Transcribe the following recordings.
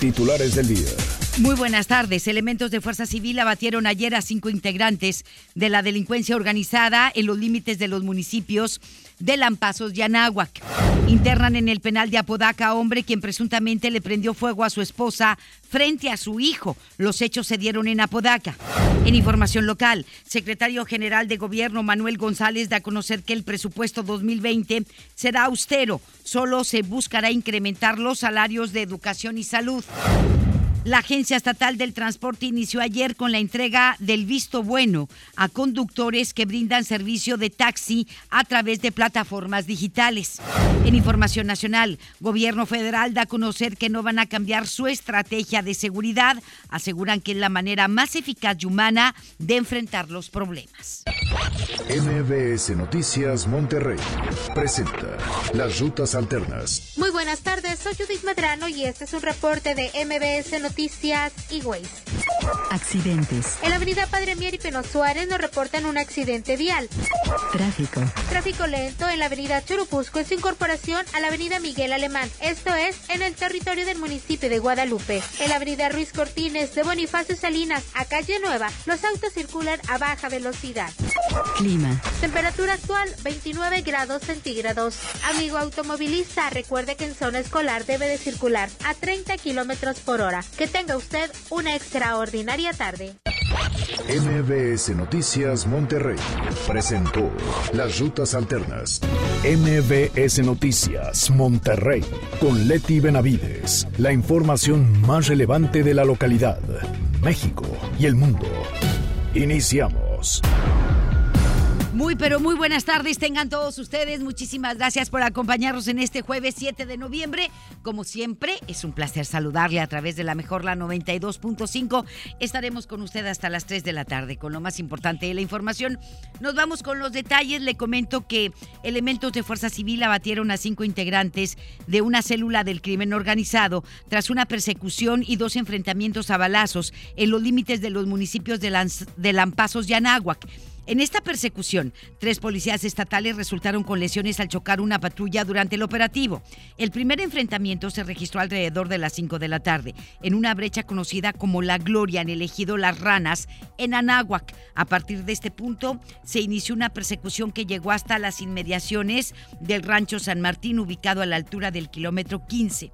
Titulares del día. Muy buenas tardes. Elementos de Fuerza Civil abatieron ayer a cinco integrantes de la delincuencia organizada en los límites de los municipios de Lampazos y Anáhuac. Internan en el penal de Apodaca a hombre quien presuntamente le prendió fuego a su esposa frente a su hijo. Los hechos se dieron en Apodaca. En información local, secretario general de Gobierno Manuel González da a conocer que el presupuesto 2020 será austero. Solo se buscará incrementar los salarios de educación y salud. La Agencia Estatal del Transporte inició ayer con la entrega del visto bueno a conductores que brindan servicio de taxi a través de plataformas digitales. En Información Nacional, Gobierno Federal da a conocer que no van a cambiar su estrategia de seguridad. Aseguran que es la manera más eficaz y humana de enfrentar los problemas. MBS Noticias Monterrey presenta Las Rutas Alternas. Muy buenas tardes, soy Judith Medrano y este es un reporte de MBS Noticias y Waze. Accidentes. En la avenida Padre Mier y Peno Suárez nos reportan un accidente vial. Tráfico. Tráfico lento en la avenida Churupusco en su incorporación a la avenida Miguel Alemán. Esto es en el territorio del municipio de Guadalupe. En la avenida Ruiz Cortines de Bonifacio Salinas a Calle Nueva, los autos circulan a baja velocidad. Clima. Temperatura actual 29 grados centígrados. Amigo automovilista, recuerde que en zona escolar debe de circular a 30 kilómetros por hora. Que tenga usted una extraordinaria tarde. MBS Noticias Monterrey presentó Las Rutas Alternas. MBS Noticias Monterrey con Leti Benavides. La información más relevante de la localidad, México y el mundo. Iniciamos. Muy, pero muy buenas tardes tengan todos ustedes. Muchísimas gracias por acompañarnos en este jueves 7 de noviembre. Como siempre, es un placer saludarle a través de la mejor, la 92.5. Estaremos con usted hasta las 3 de la tarde con lo más importante de la información. Nos vamos con los detalles. Le comento que elementos de Fuerza Civil abatieron a cinco integrantes de una célula del crimen organizado tras una persecución y dos enfrentamientos a balazos en los límites de los municipios de, Lanz de Lampazos y Anáhuac. En esta persecución, tres policías estatales resultaron con lesiones al chocar una patrulla durante el operativo. El primer enfrentamiento se registró alrededor de las 5 de la tarde, en una brecha conocida como La Gloria en el ejido Las Ranas, en Anáhuac. A partir de este punto, se inició una persecución que llegó hasta las inmediaciones del rancho San Martín, ubicado a la altura del kilómetro 15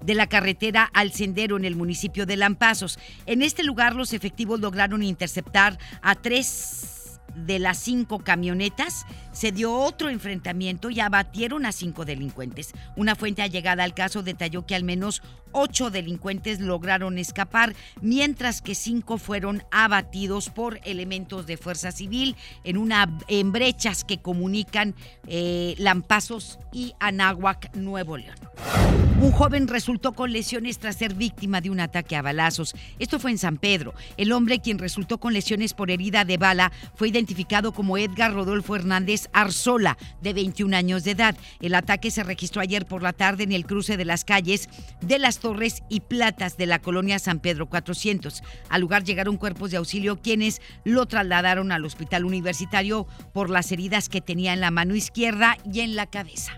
de la carretera al sendero en el municipio de Lampazos. En este lugar los efectivos lograron interceptar a tres de las cinco camionetas, se dio otro enfrentamiento y abatieron a cinco delincuentes. Una fuente allegada al caso detalló que al menos ocho delincuentes lograron escapar, mientras que cinco fueron abatidos por elementos de fuerza civil en, una, en brechas que comunican eh, Lampazos y Anáhuac, Nuevo León. Un joven resultó con lesiones tras ser víctima de un ataque a balazos. Esto fue en San Pedro. El hombre quien resultó con lesiones por herida de bala fue identificado como Edgar Rodolfo Hernández Arzola, de 21 años de edad. El ataque se registró ayer por la tarde en el cruce de las calles de las Torres y Platas de la colonia San Pedro 400. Al lugar llegaron cuerpos de auxilio quienes lo trasladaron al hospital universitario por las heridas que tenía en la mano izquierda y en la cabeza.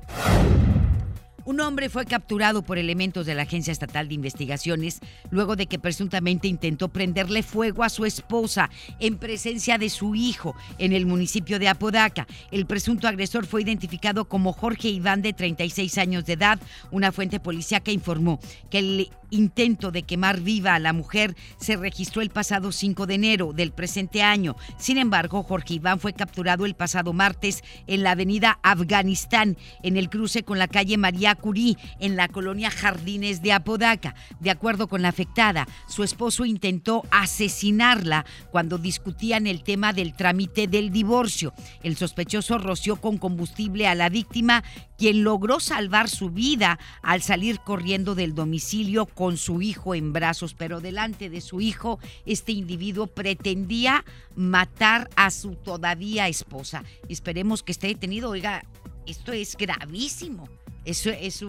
Un hombre fue capturado por elementos de la Agencia Estatal de Investigaciones luego de que presuntamente intentó prenderle fuego a su esposa en presencia de su hijo en el municipio de Apodaca. El presunto agresor fue identificado como Jorge Iván de 36 años de edad. Una fuente policíaca informó que el intento de quemar viva a la mujer se registró el pasado 5 de enero del presente año. Sin embargo, Jorge Iván fue capturado el pasado martes en la avenida Afganistán, en el cruce con la calle María Curí, en la colonia Jardines de Apodaca. De acuerdo con la afectada, su esposo intentó asesinarla cuando discutían el tema del trámite del divorcio. El sospechoso roció con combustible a la víctima, quien logró salvar su vida al salir corriendo del domicilio con su hijo en brazos, pero delante de su hijo, este individuo pretendía matar a su todavía esposa. Esperemos que esté detenido. Oiga, esto es gravísimo. Es, es,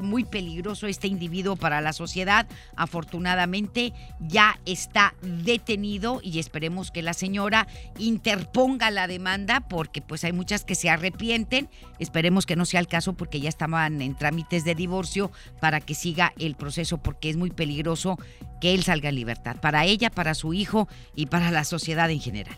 muy peligroso este individuo para la sociedad. Afortunadamente ya está detenido y esperemos que la señora interponga la demanda porque pues hay muchas que se arrepienten. Esperemos que no sea el caso porque ya estaban en trámites de divorcio para que siga el proceso porque es muy peligroso que él salga en libertad, para ella, para su hijo y para la sociedad en general.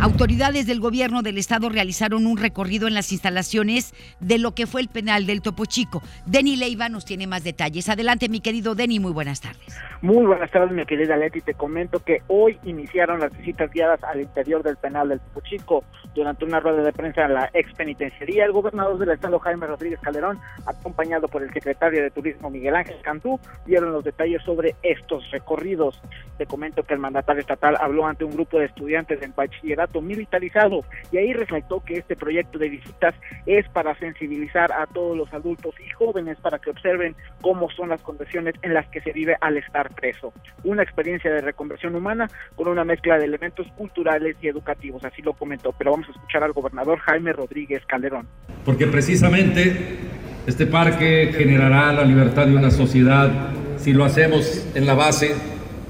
Autoridades del gobierno del estado realizaron un recorrido en las instalaciones de lo que fue el penal del Topo Chico. Denny Leiva nos tiene más detalles. Adelante, mi querido Denny, muy buenas tardes. Muy buenas tardes, mi querida Leti. Te comento que hoy iniciaron las visitas guiadas al interior del penal del Topo Chico. Durante una rueda de prensa en la ex penitenciaría, el gobernador del estado, Jaime Rodríguez Calderón, acompañado por el secretario de Turismo, Miguel Ángel Cantú, dieron los detalles sobre estos recorridos. Te comento que el mandatario estatal habló ante un grupo de estudiantes en bachillerato militarizado y ahí resaltó que este proyecto de visitas es para sensibilizar a todos los adultos y jóvenes para que observen cómo son las condiciones en las que se vive al estar preso. Una experiencia de reconversión humana con una mezcla de elementos culturales y educativos, así lo comentó. Pero vamos a escuchar al gobernador Jaime Rodríguez Calderón. Porque precisamente este parque generará la libertad de una sociedad si lo hacemos en la base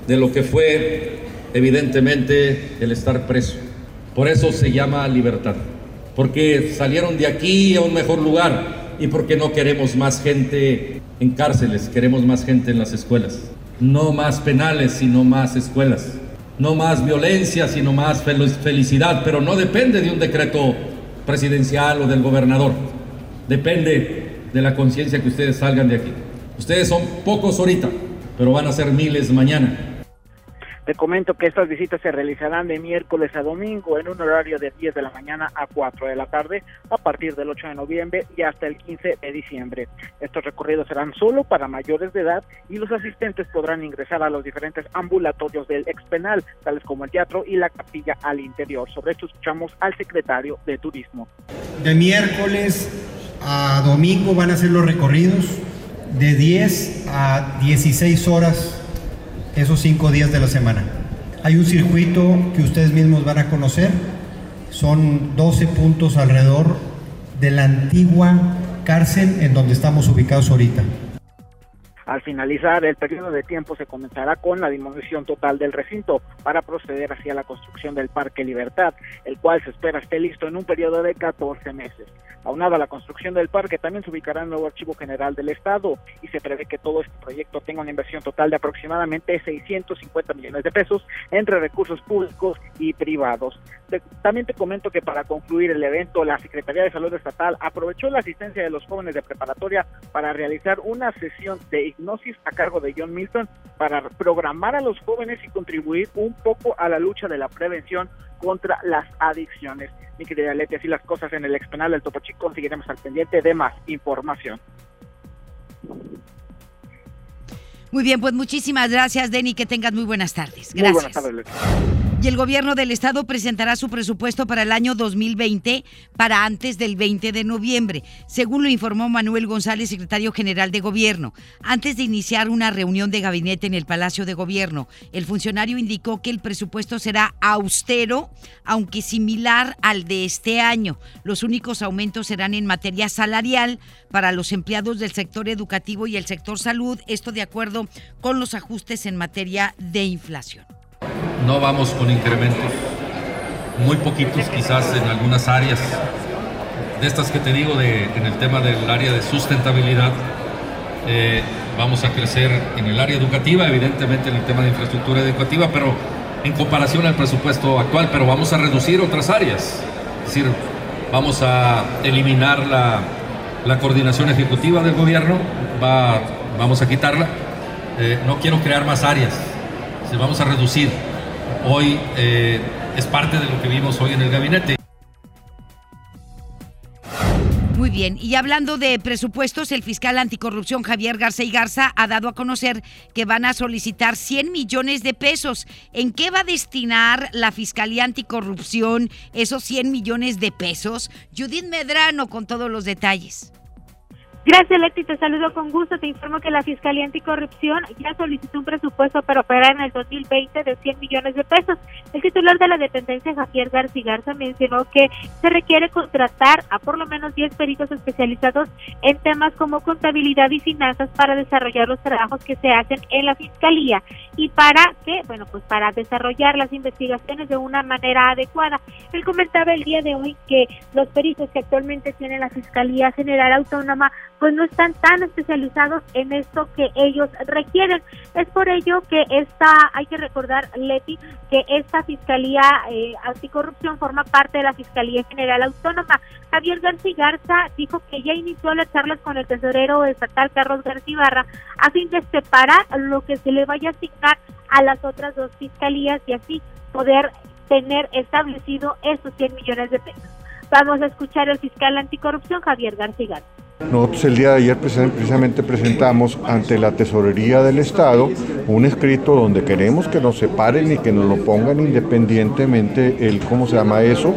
de lo que fue evidentemente el estar preso. Por eso se llama libertad, porque salieron de aquí a un mejor lugar y porque no queremos más gente en cárceles, queremos más gente en las escuelas. No más penales, sino más escuelas. No más violencia, sino más felicidad, pero no depende de un decreto presidencial o del gobernador. Depende de la conciencia que ustedes salgan de aquí. Ustedes son pocos ahorita, pero van a ser miles mañana. Te comento que estas visitas se realizarán de miércoles a domingo en un horario de 10 de la mañana a 4 de la tarde a partir del 8 de noviembre y hasta el 15 de diciembre. Estos recorridos serán solo para mayores de edad y los asistentes podrán ingresar a los diferentes ambulatorios del ex penal, tales como el teatro y la capilla al interior. Sobre esto escuchamos al secretario de Turismo. De miércoles a domingo van a ser los recorridos de 10 a 16 horas esos cinco días de la semana. Hay un circuito que ustedes mismos van a conocer, son 12 puntos alrededor de la antigua cárcel en donde estamos ubicados ahorita. Al finalizar el periodo de tiempo se comenzará con la disminución total del recinto para proceder hacia la construcción del Parque Libertad, el cual se espera esté listo en un periodo de 14 meses. Aunada a la construcción del parque, también se ubicará el nuevo Archivo General del Estado y se prevé que todo este proyecto tenga una inversión total de aproximadamente 650 millones de pesos entre recursos públicos y privados. también te comento que para concluir el evento, la Secretaría de Salud Estatal aprovechó la asistencia de los jóvenes de preparatoria para realizar una sesión de hipnosis a cargo de John Milton para programar a los jóvenes y contribuir un poco a la lucha de la prevención contra las adicciones. Mi querida Leti, así las cosas en el expenal del Topo Chico, seguiremos al pendiente de más información. Muy bien, pues muchísimas gracias, Denny. Que tengas muy buenas tardes. Gracias. Muy buenas tardes, Leti y el gobierno del estado presentará su presupuesto para el año 2020 para antes del 20 de noviembre, según lo informó Manuel González, secretario general de gobierno. Antes de iniciar una reunión de gabinete en el Palacio de Gobierno, el funcionario indicó que el presupuesto será austero, aunque similar al de este año. Los únicos aumentos serán en materia salarial para los empleados del sector educativo y el sector salud, esto de acuerdo con los ajustes en materia de inflación no vamos con incrementos, muy poquitos quizás en algunas áreas. De estas que te digo de, en el tema del área de sustentabilidad, eh, vamos a crecer en el área educativa, evidentemente en el tema de infraestructura educativa, pero en comparación al presupuesto actual, pero vamos a reducir otras áreas. Es decir, vamos a eliminar la, la coordinación ejecutiva del gobierno, va, vamos a quitarla. Eh, no quiero crear más áreas, vamos a reducir hoy eh, es parte de lo que vimos hoy en el gabinete. Muy bien, y hablando de presupuestos, el fiscal anticorrupción Javier Garza y Garza ha dado a conocer que van a solicitar 100 millones de pesos. ¿En qué va a destinar la Fiscalía Anticorrupción esos 100 millones de pesos? Judith Medrano con todos los detalles. Gracias, Leti. Te saludo con gusto. Te informo que la Fiscalía Anticorrupción ya solicitó un presupuesto para operar en el 2020 de 100 millones de pesos. El titular de la dependencia, Javier García Garza, mencionó que se requiere contratar a por lo menos 10 peritos especializados en temas como contabilidad y finanzas para desarrollar los trabajos que se hacen en la Fiscalía y para que, bueno, pues para desarrollar las investigaciones de una manera adecuada. Él comentaba el día de hoy que los peritos que actualmente tiene la Fiscalía General Autónoma pues no están tan especializados en esto que ellos requieren. Es por ello que esta, hay que recordar, Leti, que esta Fiscalía eh, Anticorrupción forma parte de la Fiscalía General Autónoma. Javier García Garza dijo que ya inició las charlas con el tesorero estatal Carlos García Barra a fin de separar lo que se le vaya a asignar a las otras dos fiscalías y así poder tener establecido esos 100 millones de pesos. Vamos a escuchar al fiscal anticorrupción Javier García Garza. Nosotros el día de ayer precisamente presentamos ante la Tesorería del Estado un escrito donde queremos que nos separen y que nos lo pongan independientemente el cómo se llama eso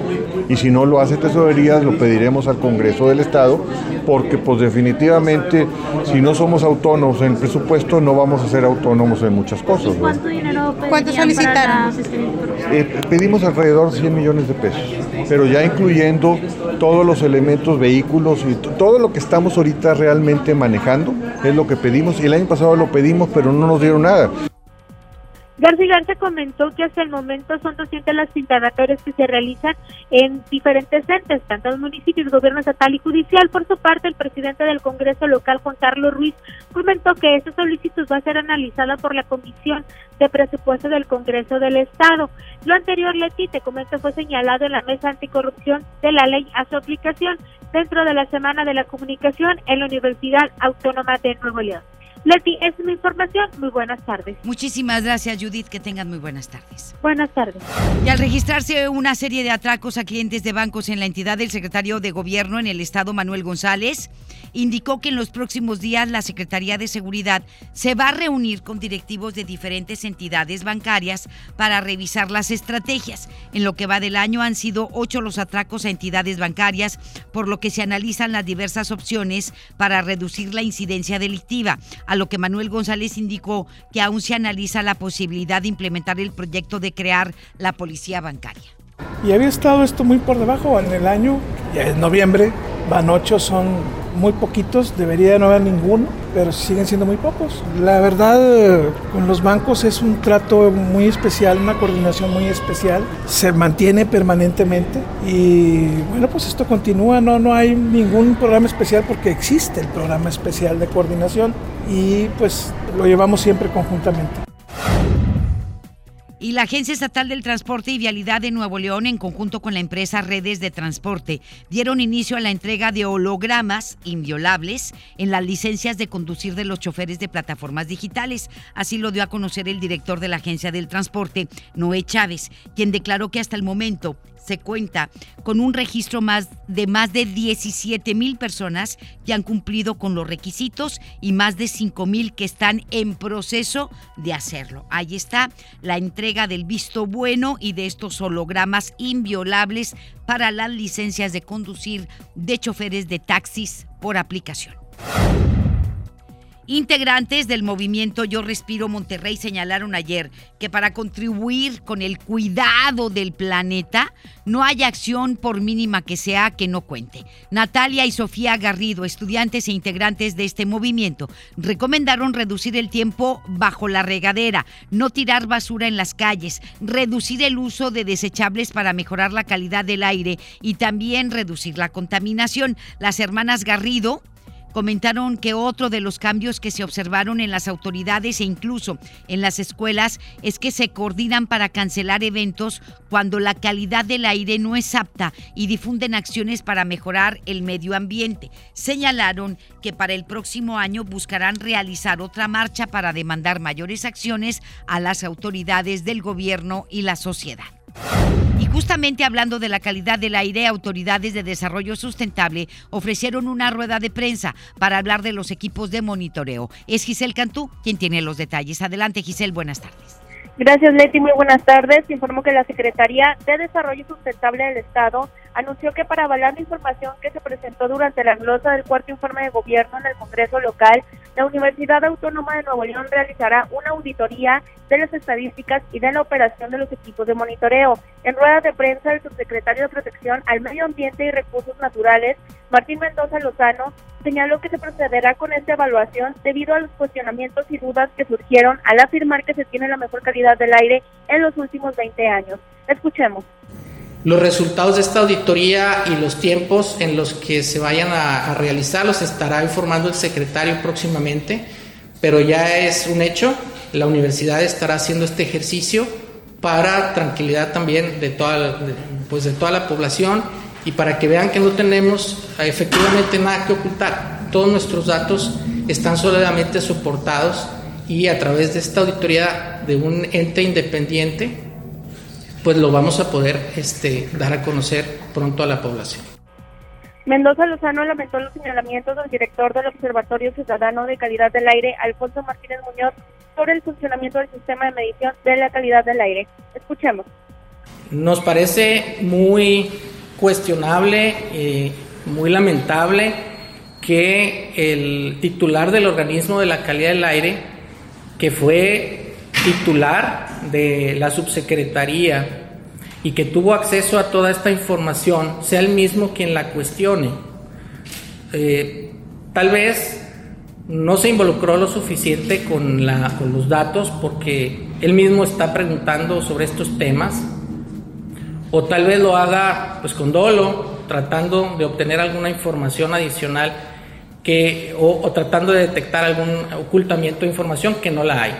y si no lo hace Tesorería lo pediremos al Congreso del Estado porque pues definitivamente si no somos autónomos en el presupuesto no vamos a ser autónomos en muchas cosas. ¿Cuánto dinero ¿Cuánto solicitaron? Eh, pedimos alrededor de 100 millones de pesos, pero ya incluyendo todos los elementos, vehículos y todo lo que estamos ahorita realmente manejando, es lo que pedimos. Y el año pasado lo pedimos, pero no nos dieron nada. García Garza comentó que hasta el momento son 200 las instalatorias que se realizan en diferentes entes, tanto en municipios, gobierno estatal y judicial. Por su parte, el presidente del Congreso local, Juan Carlos Ruiz, comentó que esta solicitud va a ser analizada por la Comisión de Presupuesto del Congreso del Estado. Lo anterior, Leti, te comento, fue señalado en la mesa anticorrupción de la ley a su aplicación dentro de la Semana de la Comunicación en la Universidad Autónoma de Nuevo León. Leti, es mi información. Muy buenas tardes. Muchísimas gracias, Judith. Que tengan muy buenas tardes. Buenas tardes. Y al registrarse una serie de atracos a clientes de bancos en la entidad del secretario de Gobierno en el Estado, Manuel González, indicó que en los próximos días la Secretaría de Seguridad se va a reunir con directivos de diferentes entidades bancarias para revisar las estrategias. En lo que va del año han sido ocho los atracos a entidades bancarias, por lo que se analizan las diversas opciones para reducir la incidencia delictiva, a lo que Manuel González indicó que aún se analiza la posibilidad de implementar el proyecto de crear la policía bancaria. Y había estado esto muy por debajo en el año, ya es noviembre, van ocho, son muy poquitos, debería no haber ninguno, pero siguen siendo muy pocos. La verdad, con los bancos es un trato muy especial, una coordinación muy especial, se mantiene permanentemente y bueno, pues esto continúa, no, no hay ningún programa especial porque existe el programa especial de coordinación y pues lo llevamos siempre conjuntamente. Y la Agencia Estatal del Transporte y Vialidad de Nuevo León, en conjunto con la empresa Redes de Transporte, dieron inicio a la entrega de hologramas inviolables en las licencias de conducir de los choferes de plataformas digitales. Así lo dio a conocer el director de la Agencia del Transporte, Noé Chávez, quien declaró que hasta el momento se cuenta con un registro más de más de 17 mil personas que han cumplido con los requisitos y más de 5 mil que están en proceso de hacerlo. Ahí está la entrega del visto bueno y de estos hologramas inviolables para las licencias de conducir de choferes de taxis por aplicación. Integrantes del movimiento Yo Respiro Monterrey señalaron ayer que para contribuir con el cuidado del planeta no hay acción por mínima que sea que no cuente. Natalia y Sofía Garrido, estudiantes e integrantes de este movimiento, recomendaron reducir el tiempo bajo la regadera, no tirar basura en las calles, reducir el uso de desechables para mejorar la calidad del aire y también reducir la contaminación. Las hermanas Garrido comentaron que otro de los cambios que se observaron en las autoridades e incluso en las escuelas es que se coordinan para cancelar eventos cuando la calidad del aire no es apta y difunden acciones para mejorar el medio ambiente. Señalaron que para el próximo año buscarán realizar otra marcha para demandar mayores acciones a las autoridades del gobierno y la sociedad. Y justamente hablando de la calidad del aire, autoridades de desarrollo sustentable ofrecieron una rueda de prensa para hablar de los equipos de monitoreo. Es Giselle Cantú quien tiene los detalles. Adelante, Giselle, buenas tardes. Gracias, Leti. Muy buenas tardes. Informo que la Secretaría de Desarrollo Sustentable del Estado anunció que para avalar la información que se presentó durante la glosa del cuarto informe de gobierno en el Congreso local, la Universidad Autónoma de Nuevo León realizará una auditoría de las estadísticas y de la operación de los equipos de monitoreo. En rueda de prensa, el subsecretario de Protección al Medio Ambiente y Recursos Naturales, Martín Mendoza Lozano, señaló que se procederá con esta evaluación debido a los cuestionamientos y dudas que surgieron al afirmar que se tiene la mejor calidad del aire en los últimos 20 años. Escuchemos. Los resultados de esta auditoría y los tiempos en los que se vayan a, realizar los estará informando el secretario próximamente, pero ya es un hecho, la universidad estará haciendo este ejercicio para tranquilidad también de toda, pues de toda la población y para que vean que no tenemos efectivamente nada que ocultar. Todos nuestros datos están solamente soportados y a través de esta auditoría de un ente independiente, pues lo vamos a poder este, dar a conocer pronto a la población. Mendoza Lozano lamentó los señalamientos del director del Observatorio Ciudadano de Calidad del Aire, Alfonso Martínez Muñoz, sobre el funcionamiento del sistema de medición de la calidad del aire. Escuchemos. Nos parece muy cuestionable, y muy lamentable que el titular del organismo de la calidad del aire, que fue titular de la subsecretaría y que tuvo acceso a toda esta información, sea el mismo quien la cuestione. Eh, tal vez no se involucró lo suficiente con, la, con los datos porque él mismo está preguntando sobre estos temas o tal vez lo haga pues con dolo, tratando de obtener alguna información adicional que, o, tratando de detectar algún ocultamiento de información que no la hay.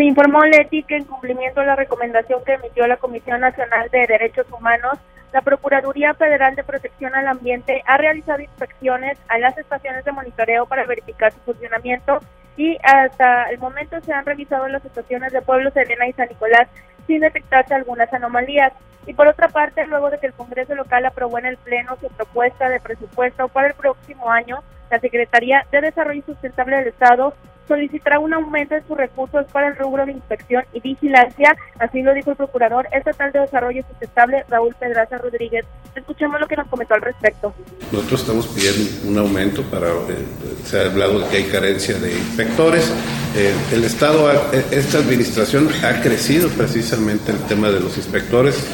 Se informó Leti que en cumplimiento de la recomendación que emitió la Comisión Nacional de Derechos Humanos, la Procuraduría Federal de Protección al Ambiente ha realizado inspecciones a las estaciones de monitoreo para verificar su funcionamiento y hasta el momento se han revisado las estaciones de Pueblo Serena y San Nicolás sin detectarse algunas anomalías. Y por otra parte, luego de que el Congreso local aprobó en el Pleno su propuesta de presupuesto para el próximo año, la Secretaría de Desarrollo Sustentable del Estado solicitará un aumento de sus recursos para el rubro de inspección y vigilancia, así lo dijo el Procurador Estatal de Desarrollo Sustentable, Raúl Pedraza Rodríguez. Escuchemos lo que nos comentó al respecto. Nosotros estamos pidiendo un aumento para, eh, se ha hablado de que hay carencia de inspectores. Eh, el Estado, eh, esta administración ha crecido precisamente el tema de los inspectores,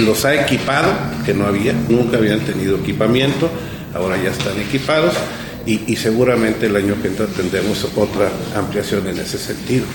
los ha equipado, que no había, nunca habían tenido equipamiento, ahora ya están equipados y, seguramente el año que entra tendremos otra ampliación en ese sentido.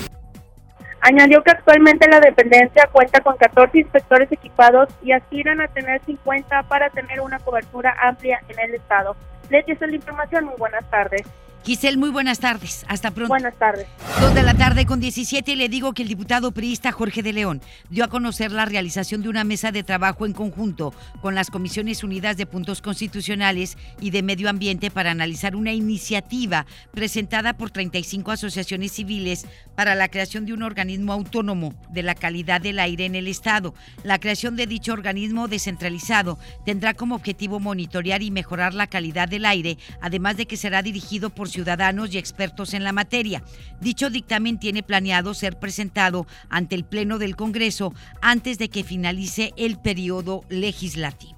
Añadió que actualmente la dependencia cuenta con 14 inspectores equipados y aspiran a tener 50 para tener una cobertura amplia en el estado. Les es la información. Muy buenas tardes. Giselle, muy buenas tardes. Hasta pronto. Buenas tardes. Dos de la tarde con 17 le digo que el diputado priista Jorge de León dio a conocer la realización de una mesa de trabajo en conjunto con las Comisiones Unidas de Puntos Constitucionales y de Medio Ambiente para analizar una iniciativa presentada por 35 asociaciones civiles para la creación de un organismo autónomo de la calidad del aire en el Estado. La creación de dicho organismo descentralizado tendrá como objetivo monitorear y mejorar la calidad del aire, además de que será dirigido por ciudadanos y expertos en la materia. Dicho dictamen tiene planeado ser presentado ante el Pleno del Congreso antes de que finalice el periodo legislativo.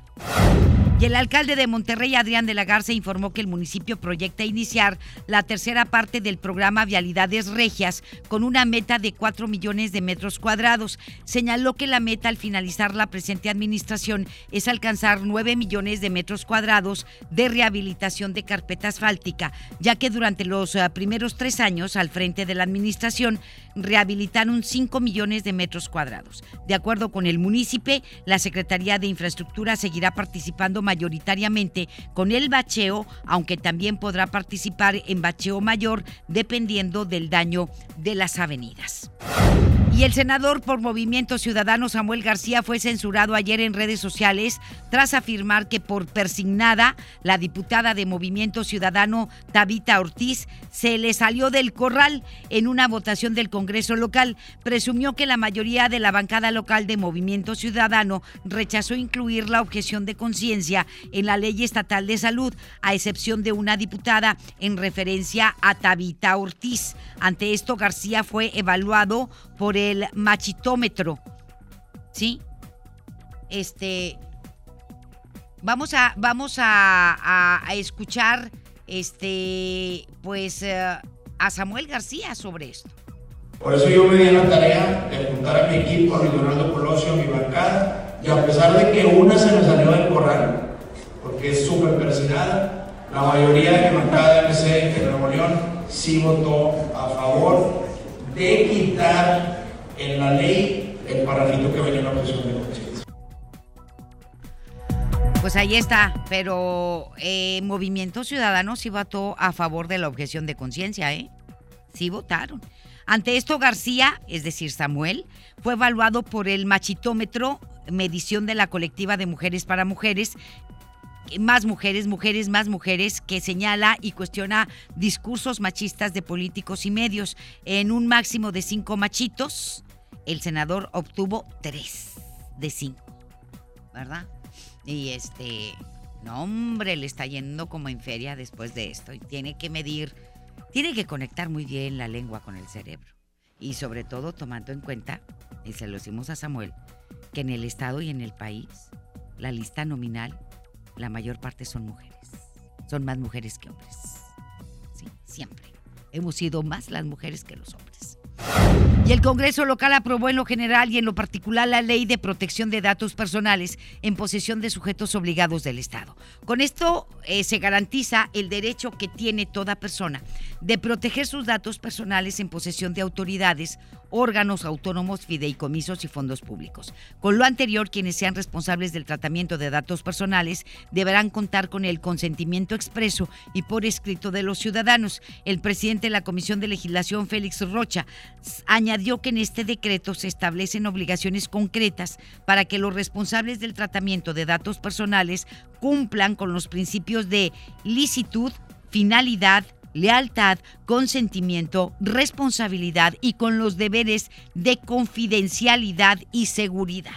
Y el alcalde de Monterrey, Adrián de la Garza, informó que el municipio proyecta iniciar la tercera parte del programa Vialidades Regias con una meta de 4 millones de metros cuadrados. Señaló que la meta al finalizar la presente administración es alcanzar 9 millones de metros cuadrados de rehabilitación de carpeta asfáltica, ya que durante los eh, primeros tres años al frente de la administración rehabilitaron 5 millones de metros cuadrados. De acuerdo con el municipio, la Secretaría de Infraestructura seguirá participando mayoritariamente con el bacheo, aunque también podrá participar en bacheo mayor dependiendo del daño de las avenidas. Y el senador por Movimiento Ciudadano Samuel García fue censurado ayer en redes sociales tras afirmar que por persignada la diputada de Movimiento Ciudadano Tabita Ortiz se le salió del corral en una votación del Congreso local. Presumió que la mayoría de la bancada local de Movimiento Ciudadano rechazó incluir la objeción de conciencia en la ley estatal de salud, a excepción de una diputada en referencia a Tabita Ortiz. Ante esto, García fue evaluado por el machitómetro. ¿Sí? Este. Vamos a, vamos a, escuchar este pues eh, a Samuel García sobre esto. Por eso yo me di la tarea de juntar a mi equipo, a Leonardo Colosio, a mi bancada, y a pesar de que una se me salió del corral, porque es súper persinada, la mayoría bancada de MC de Nuevo León sí votó a favor de quitar en la ley el parrafito que venía en la objeción de conciencia. Pues ahí está, pero eh, Movimiento Ciudadano sí votó a favor de la objeción de conciencia, ¿eh? Sí votaron. Ante esto, García, es decir, Samuel, fue evaluado por el machitómetro, medición de la colectiva de mujeres para mujeres, más mujeres, mujeres, más mujeres, que señala y cuestiona discursos machistas de políticos y medios. En un máximo de cinco machitos, el senador obtuvo tres de cinco, ¿verdad? Y este, no hombre, le está yendo como en feria después de esto y tiene que medir, tiene que conectar muy bien la lengua con el cerebro. Y sobre todo tomando en cuenta, y se lo decimos a Samuel, que en el Estado y en el país, la lista nominal la mayor parte son mujeres. Son más mujeres que hombres. Sí, siempre. Hemos sido más las mujeres que los hombres. Y el Congreso local aprobó en lo general y en lo particular la ley de protección de datos personales en posesión de sujetos obligados del Estado. Con esto eh, se garantiza el derecho que tiene toda persona de proteger sus datos personales en posesión de autoridades órganos autónomos, fideicomisos y fondos públicos. Con lo anterior, quienes sean responsables del tratamiento de datos personales deberán contar con el consentimiento expreso y por escrito de los ciudadanos. El presidente de la Comisión de Legislación, Félix Rocha, añadió que en este decreto se establecen obligaciones concretas para que los responsables del tratamiento de datos personales cumplan con los principios de licitud, finalidad, lealtad, consentimiento, responsabilidad y con los deberes de confidencialidad y seguridad.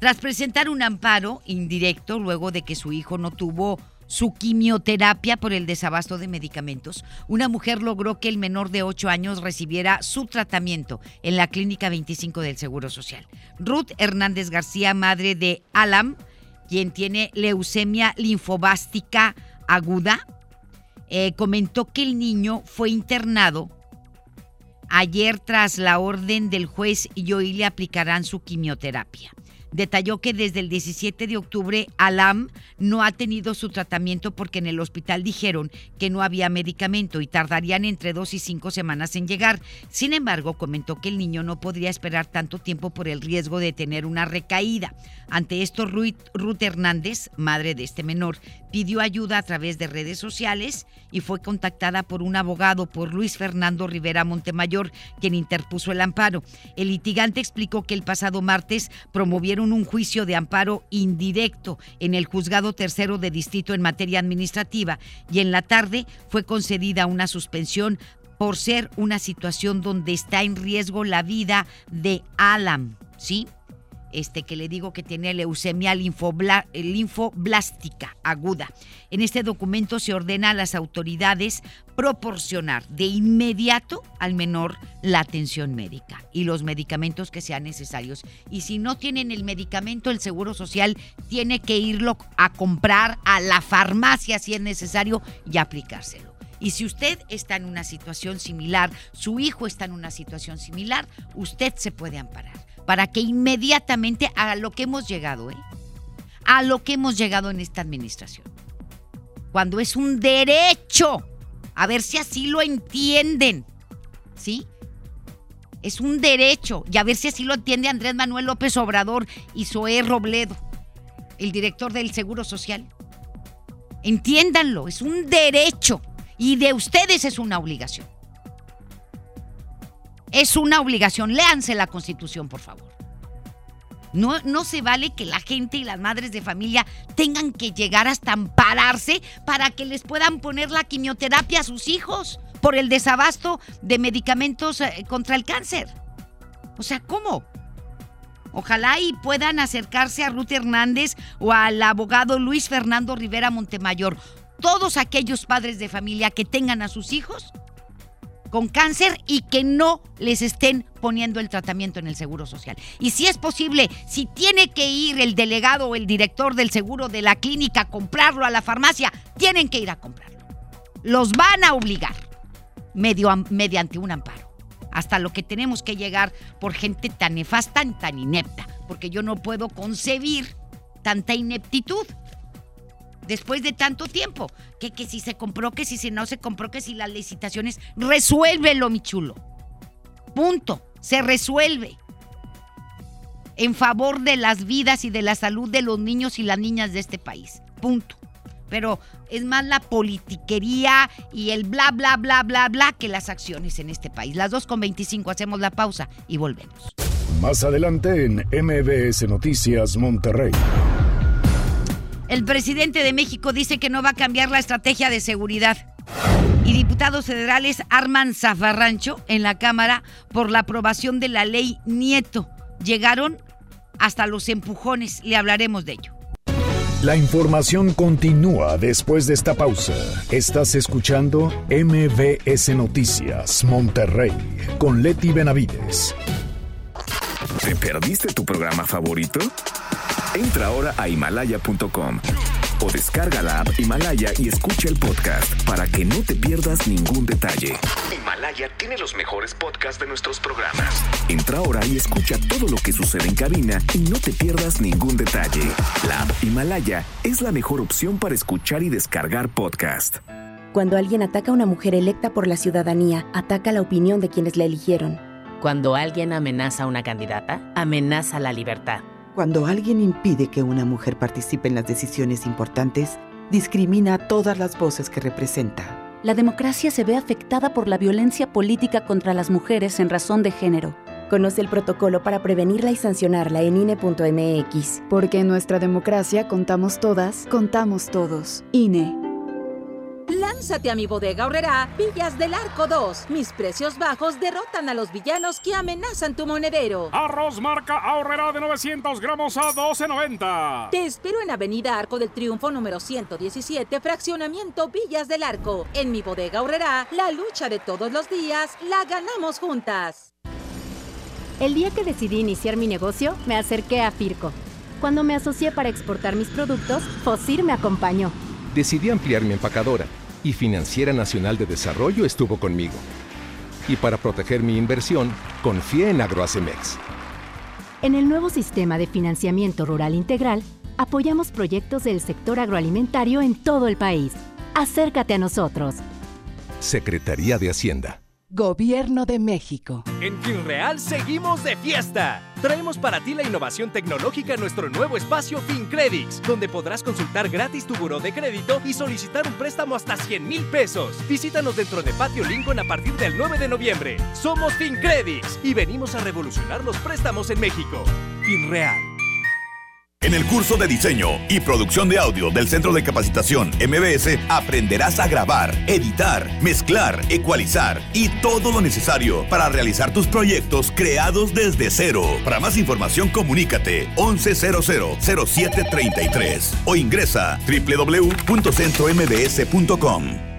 Tras presentar un amparo indirecto luego de que su hijo no tuvo su quimioterapia por el desabasto de medicamentos, una mujer logró que el menor de 8 años recibiera su tratamiento en la Clínica 25 del Seguro Social. Ruth Hernández García, madre de Alam, quien tiene leucemia linfobástica aguda, eh, comentó que el niño fue internado ayer tras la orden del juez y hoy le aplicarán su quimioterapia detalló que desde el 17 de octubre Alam no ha tenido su tratamiento porque en el hospital dijeron que no había medicamento y tardarían entre dos y cinco semanas en llegar. Sin embargo, comentó que el niño no podría esperar tanto tiempo por el riesgo de tener una recaída. Ante esto, Ruth Hernández, madre de este menor, pidió ayuda a través de redes sociales y fue contactada por un abogado, por Luis Fernando Rivera Montemayor, quien interpuso el amparo. El litigante explicó que el pasado martes promovieron un juicio de amparo indirecto en el juzgado tercero de distrito en materia administrativa y en la tarde fue concedida una suspensión por ser una situación donde está en riesgo la vida de Alam, ¿sí? Este que le digo que tiene leucemia linfoblástica aguda. En este documento se ordena a las autoridades proporcionar de inmediato al menor la atención médica y los medicamentos que sean necesarios. Y si no tienen el medicamento, el Seguro Social tiene que irlo a comprar a la farmacia si es necesario y aplicárselo. Y si usted está en una situación similar, su hijo está en una situación similar, usted se puede amparar para que inmediatamente a lo que hemos llegado, ¿eh? a lo que hemos llegado en esta administración. Cuando es un derecho, a ver si así lo entienden, ¿sí? Es un derecho, y a ver si así lo entiende Andrés Manuel López Obrador y Zoé Robledo, el director del Seguro Social. Entiéndanlo, es un derecho y de ustedes es una obligación. Es una obligación. Léanse la Constitución, por favor. No, no se vale que la gente y las madres de familia tengan que llegar hasta ampararse para que les puedan poner la quimioterapia a sus hijos por el desabasto de medicamentos eh, contra el cáncer. O sea, ¿cómo? Ojalá y puedan acercarse a Ruth Hernández o al abogado Luis Fernando Rivera Montemayor. Todos aquellos padres de familia que tengan a sus hijos con cáncer y que no les estén poniendo el tratamiento en el Seguro Social. Y si es posible, si tiene que ir el delegado o el director del seguro de la clínica a comprarlo a la farmacia, tienen que ir a comprarlo. Los van a obligar medio, mediante un amparo. Hasta lo que tenemos que llegar por gente tan nefasta, tan inepta. Porque yo no puedo concebir tanta ineptitud después de tanto tiempo. Que, que si se compró, que si no se compró, que si las licitaciones. Resuélvelo, mi chulo. Punto. Se resuelve. En favor de las vidas y de la salud de los niños y las niñas de este país. Punto. Pero es más la politiquería y el bla, bla, bla, bla, bla que las acciones en este país. Las 2.25 hacemos la pausa y volvemos. Más adelante en MBS Noticias Monterrey. El presidente de México dice que no va a cambiar la estrategia de seguridad. Y diputados federales arman zafarrancho en la Cámara por la aprobación de la ley Nieto. Llegaron hasta los empujones. Le hablaremos de ello. La información continúa después de esta pausa. Estás escuchando MBS Noticias Monterrey con Leti Benavides. ¿Te perdiste tu programa favorito? Entra ahora a himalaya.com o descarga la app Himalaya y escucha el podcast para que no te pierdas ningún detalle. Himalaya tiene los mejores podcasts de nuestros programas. Entra ahora y escucha todo lo que sucede en cabina y no te pierdas ningún detalle. La app Himalaya es la mejor opción para escuchar y descargar podcast. Cuando alguien ataca a una mujer electa por la ciudadanía, ataca la opinión de quienes la eligieron. Cuando alguien amenaza a una candidata, amenaza la libertad. Cuando alguien impide que una mujer participe en las decisiones importantes, discrimina a todas las voces que representa. La democracia se ve afectada por la violencia política contra las mujeres en razón de género. Conoce el protocolo para prevenirla y sancionarla en INE.mx. Porque en nuestra democracia contamos todas, contamos todos. INE. Lánzate a mi bodega ahorrará Villas del Arco 2. Mis precios bajos derrotan a los villanos que amenazan tu monedero. Arroz marca ahorrará de 900 gramos a 12.90. Te espero en Avenida Arco del Triunfo número 117, fraccionamiento Villas del Arco. En mi bodega ahorrará la lucha de todos los días la ganamos juntas. El día que decidí iniciar mi negocio, me acerqué a Firco. Cuando me asocié para exportar mis productos, Fosir me acompañó. Decidí ampliar mi empacadora y Financiera Nacional de Desarrollo estuvo conmigo. Y para proteger mi inversión, confié en Agroacemex. En el nuevo sistema de financiamiento rural integral, apoyamos proyectos del sector agroalimentario en todo el país. Acércate a nosotros. Secretaría de Hacienda. Gobierno de México. En FinReal seguimos de fiesta. Traemos para ti la innovación tecnológica en nuestro nuevo espacio FinCredits, donde podrás consultar gratis tu buró de crédito y solicitar un préstamo hasta 100 mil pesos. Visítanos dentro de Patio Lincoln a partir del 9 de noviembre. Somos FinCredits y venimos a revolucionar los préstamos en México. FinReal. En el curso de diseño y producción de audio del Centro de Capacitación MBS aprenderás a grabar, editar, mezclar, ecualizar y todo lo necesario para realizar tus proyectos creados desde cero. Para más información comunícate 11000733 o ingresa www.centrombs.com.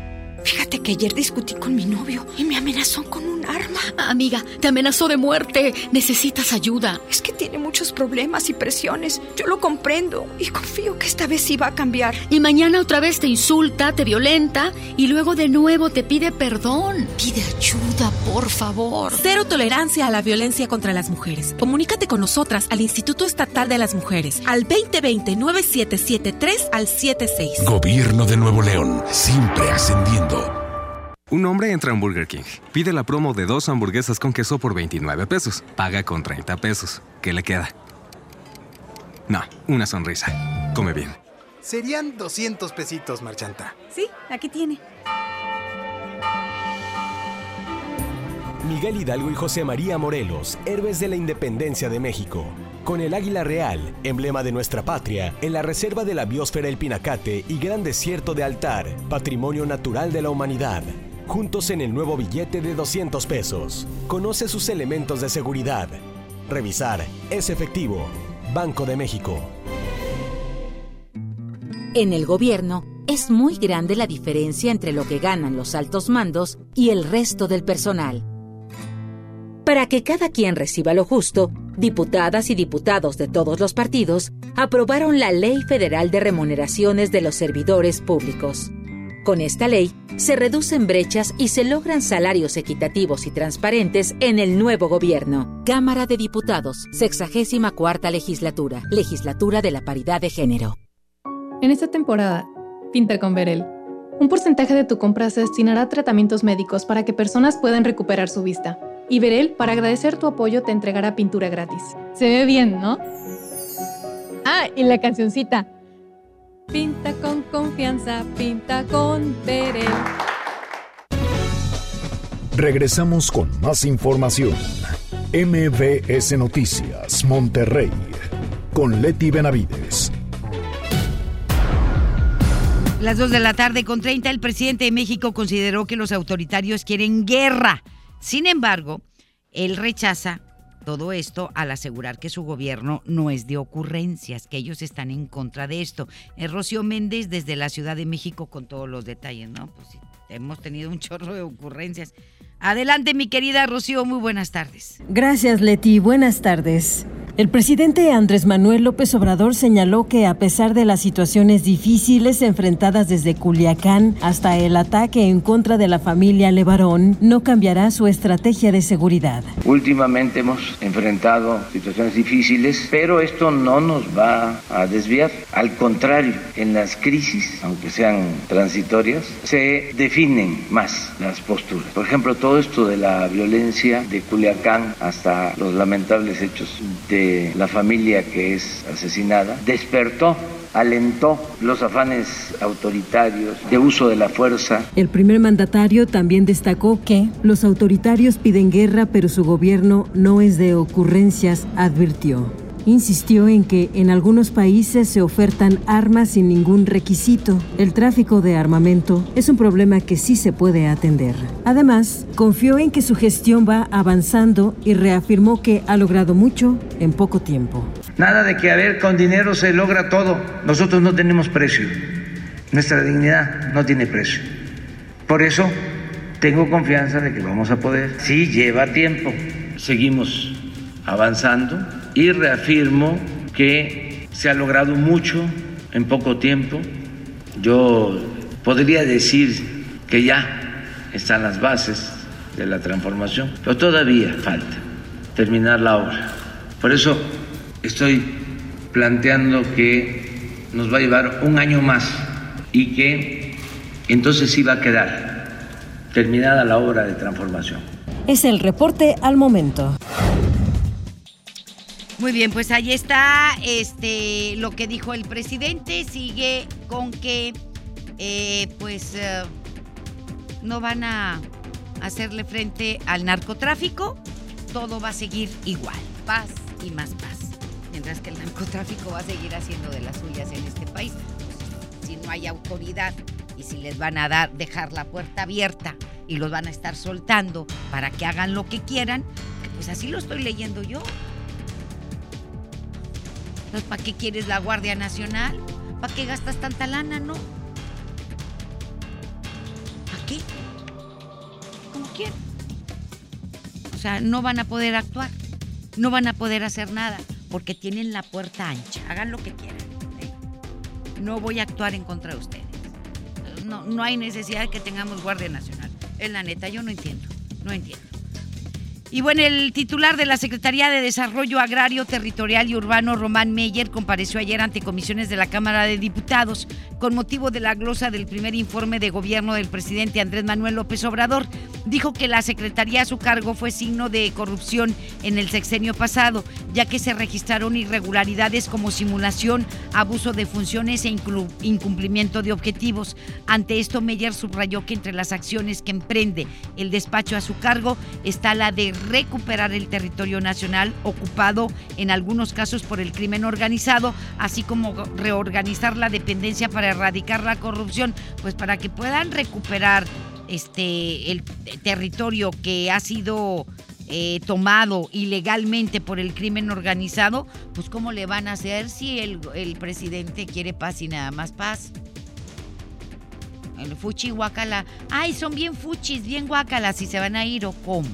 Fíjate que ayer discutí con mi novio y me amenazó con un arma. Amiga, te amenazó de muerte. Necesitas ayuda. Es que tiene muchos problemas y presiones. Yo lo comprendo y confío que esta vez sí va a cambiar. Y mañana otra vez te insulta, te violenta y luego de nuevo te pide perdón. Pide ayuda, por favor. Cero tolerancia a la violencia contra las mujeres. Comunícate con nosotras al Instituto Estatal de las Mujeres al 2020-9773 al 76. Gobierno de Nuevo León, siempre ascendiendo. Un hombre entra a un Burger King, pide la promo de dos hamburguesas con queso por 29 pesos, paga con 30 pesos. ¿Qué le queda? No, una sonrisa. Come bien. Serían 200 pesitos, Marchanta. Sí, aquí tiene. Miguel Hidalgo y José María Morelos, héroes de la independencia de México. Con el águila real, emblema de nuestra patria, en la reserva de la biosfera El Pinacate y Gran Desierto de Altar, patrimonio natural de la humanidad. Juntos en el nuevo billete de 200 pesos. Conoce sus elementos de seguridad. Revisar es efectivo. Banco de México. En el gobierno es muy grande la diferencia entre lo que ganan los altos mandos y el resto del personal. Para que cada quien reciba lo justo, diputadas y diputados de todos los partidos aprobaron la Ley Federal de Remuneraciones de los Servidores Públicos. Con esta ley se reducen brechas y se logran salarios equitativos y transparentes en el nuevo gobierno. Cámara de Diputados, 64 legislatura, legislatura de la paridad de género. En esta temporada, pinta con Verel. Un porcentaje de tu compra se destinará a tratamientos médicos para que personas puedan recuperar su vista. Y Verel, para agradecer tu apoyo, te entregará pintura gratis. Se ve bien, ¿no? Ah, y la cancioncita. Pinta con confianza, pinta con Verel. Regresamos con más información. MBS Noticias, Monterrey, con Leti Benavides. Las 2 de la tarde con 30, el presidente de México consideró que los autoritarios quieren guerra. Sin embargo, él rechaza todo esto al asegurar que su gobierno no es de ocurrencias, que ellos están en contra de esto. Es Rocío Méndez desde la Ciudad de México con todos los detalles, ¿no? Pues hemos tenido un chorro de ocurrencias. Adelante, mi querida Rocío, muy buenas tardes. Gracias, Leti. Buenas tardes. El presidente Andrés Manuel López Obrador señaló que a pesar de las situaciones difíciles enfrentadas desde Culiacán hasta el ataque en contra de la familia Levarón, no cambiará su estrategia de seguridad. Últimamente hemos enfrentado situaciones difíciles, pero esto no nos va a desviar. Al contrario, en las crisis, aunque sean transitorias, se definen más las posturas. Por ejemplo, todo esto de la violencia de Culiacán hasta los lamentables hechos de la familia que es asesinada, despertó alentó los afanes autoritarios de uso de la fuerza. El primer mandatario también destacó que los autoritarios piden guerra, pero su gobierno no es de ocurrencias, advirtió. Insistió en que en algunos países se ofertan armas sin ningún requisito. El tráfico de armamento es un problema que sí se puede atender. Además, confió en que su gestión va avanzando y reafirmó que ha logrado mucho en poco tiempo. Nada de que a ver con dinero se logra todo. Nosotros no tenemos precio. Nuestra dignidad no tiene precio. Por eso tengo confianza de que vamos a poder. Sí, lleva tiempo. Seguimos avanzando y reafirmo que se ha logrado mucho en poco tiempo. Yo podría decir que ya están las bases de la transformación, pero todavía falta terminar la obra. Por eso estoy planteando que nos va a llevar un año más y que entonces sí va a quedar terminada la obra de transformación. Es el reporte al momento. Muy bien, pues ahí está este lo que dijo el presidente. Sigue con que eh, pues eh, no van a hacerle frente al narcotráfico. Todo va a seguir igual. Paz y más paz. Mientras que el narcotráfico va a seguir haciendo de las suyas en este país. Si no hay autoridad y si les van a dar, dejar la puerta abierta y los van a estar soltando para que hagan lo que quieran, pues así lo estoy leyendo yo. Entonces, ¿para qué quieres la Guardia Nacional? ¿Para qué gastas tanta lana, no? ¿Para qué? Como quieran. O sea, no van a poder actuar, no van a poder hacer nada, porque tienen la puerta ancha. Hagan lo que quieran. ¿eh? No voy a actuar en contra de ustedes. No, no hay necesidad de que tengamos Guardia Nacional. Es la neta, yo no entiendo, no entiendo. Y bueno, el titular de la Secretaría de Desarrollo Agrario, Territorial y Urbano, Román Meyer, compareció ayer ante comisiones de la Cámara de Diputados con motivo de la glosa del primer informe de gobierno del presidente Andrés Manuel López Obrador. dijo que la secretaría a su cargo fue signo de corrupción en el sexenio pasado, ya que se registraron irregularidades como simulación, abuso de funciones e incumplimiento de objetivos. Ante esto, Meyer subrayó que entre las acciones que emprende el despacho a su cargo está la de recuperar el territorio nacional ocupado en algunos casos por el crimen organizado, así como reorganizar la dependencia para erradicar la corrupción, pues para que puedan recuperar este el territorio que ha sido eh, tomado ilegalmente por el crimen organizado, pues cómo le van a hacer si el, el presidente quiere paz y nada más paz. El fuchi guacala. Ay, son bien fuchis, bien guacalas si se van a ir o cómo.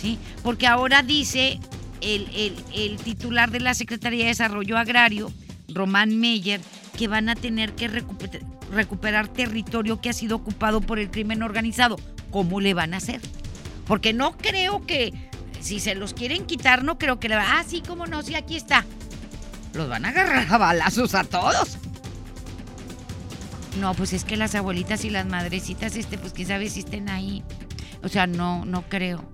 ¿Sí? Porque ahora dice el, el titular de la Secretaría de Desarrollo Agrario, Román Meyer, que van a tener que recuperar, territorio que ha sido ocupado por el crimen organizado. ¿Cómo le van a hacer? Porque no creo que, si se los quieren quitar, no creo que le van Ah, sí, cómo no, sí, aquí está. Los van a agarrar a balazos a todos. No, pues es que las abuelitas y las madrecitas, este, pues quién sabe si estén ahí. O sea, no, no creo.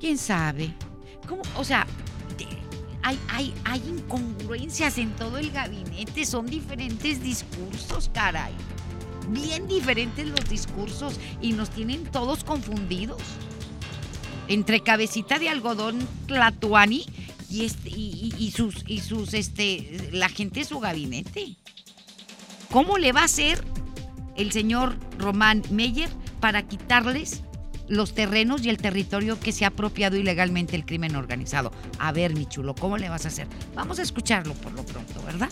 ¿Quién sabe? ¿Cómo? O sea, hay, hay, hay incongruencias en todo el gabinete, son diferentes discursos, caray. Bien diferentes los discursos y nos tienen todos confundidos. Entre cabecita de algodón Tlatuani y, este, sus, y sus, este, la gente de su gabinete. ¿Cómo le va a hacer el señor Román Meyer para quitarles los terrenos y el territorio que se ha apropiado ilegalmente el crimen organizado. A ver, mi chulo, ¿cómo le vas a hacer? Vamos a escucharlo por lo pronto, ¿verdad?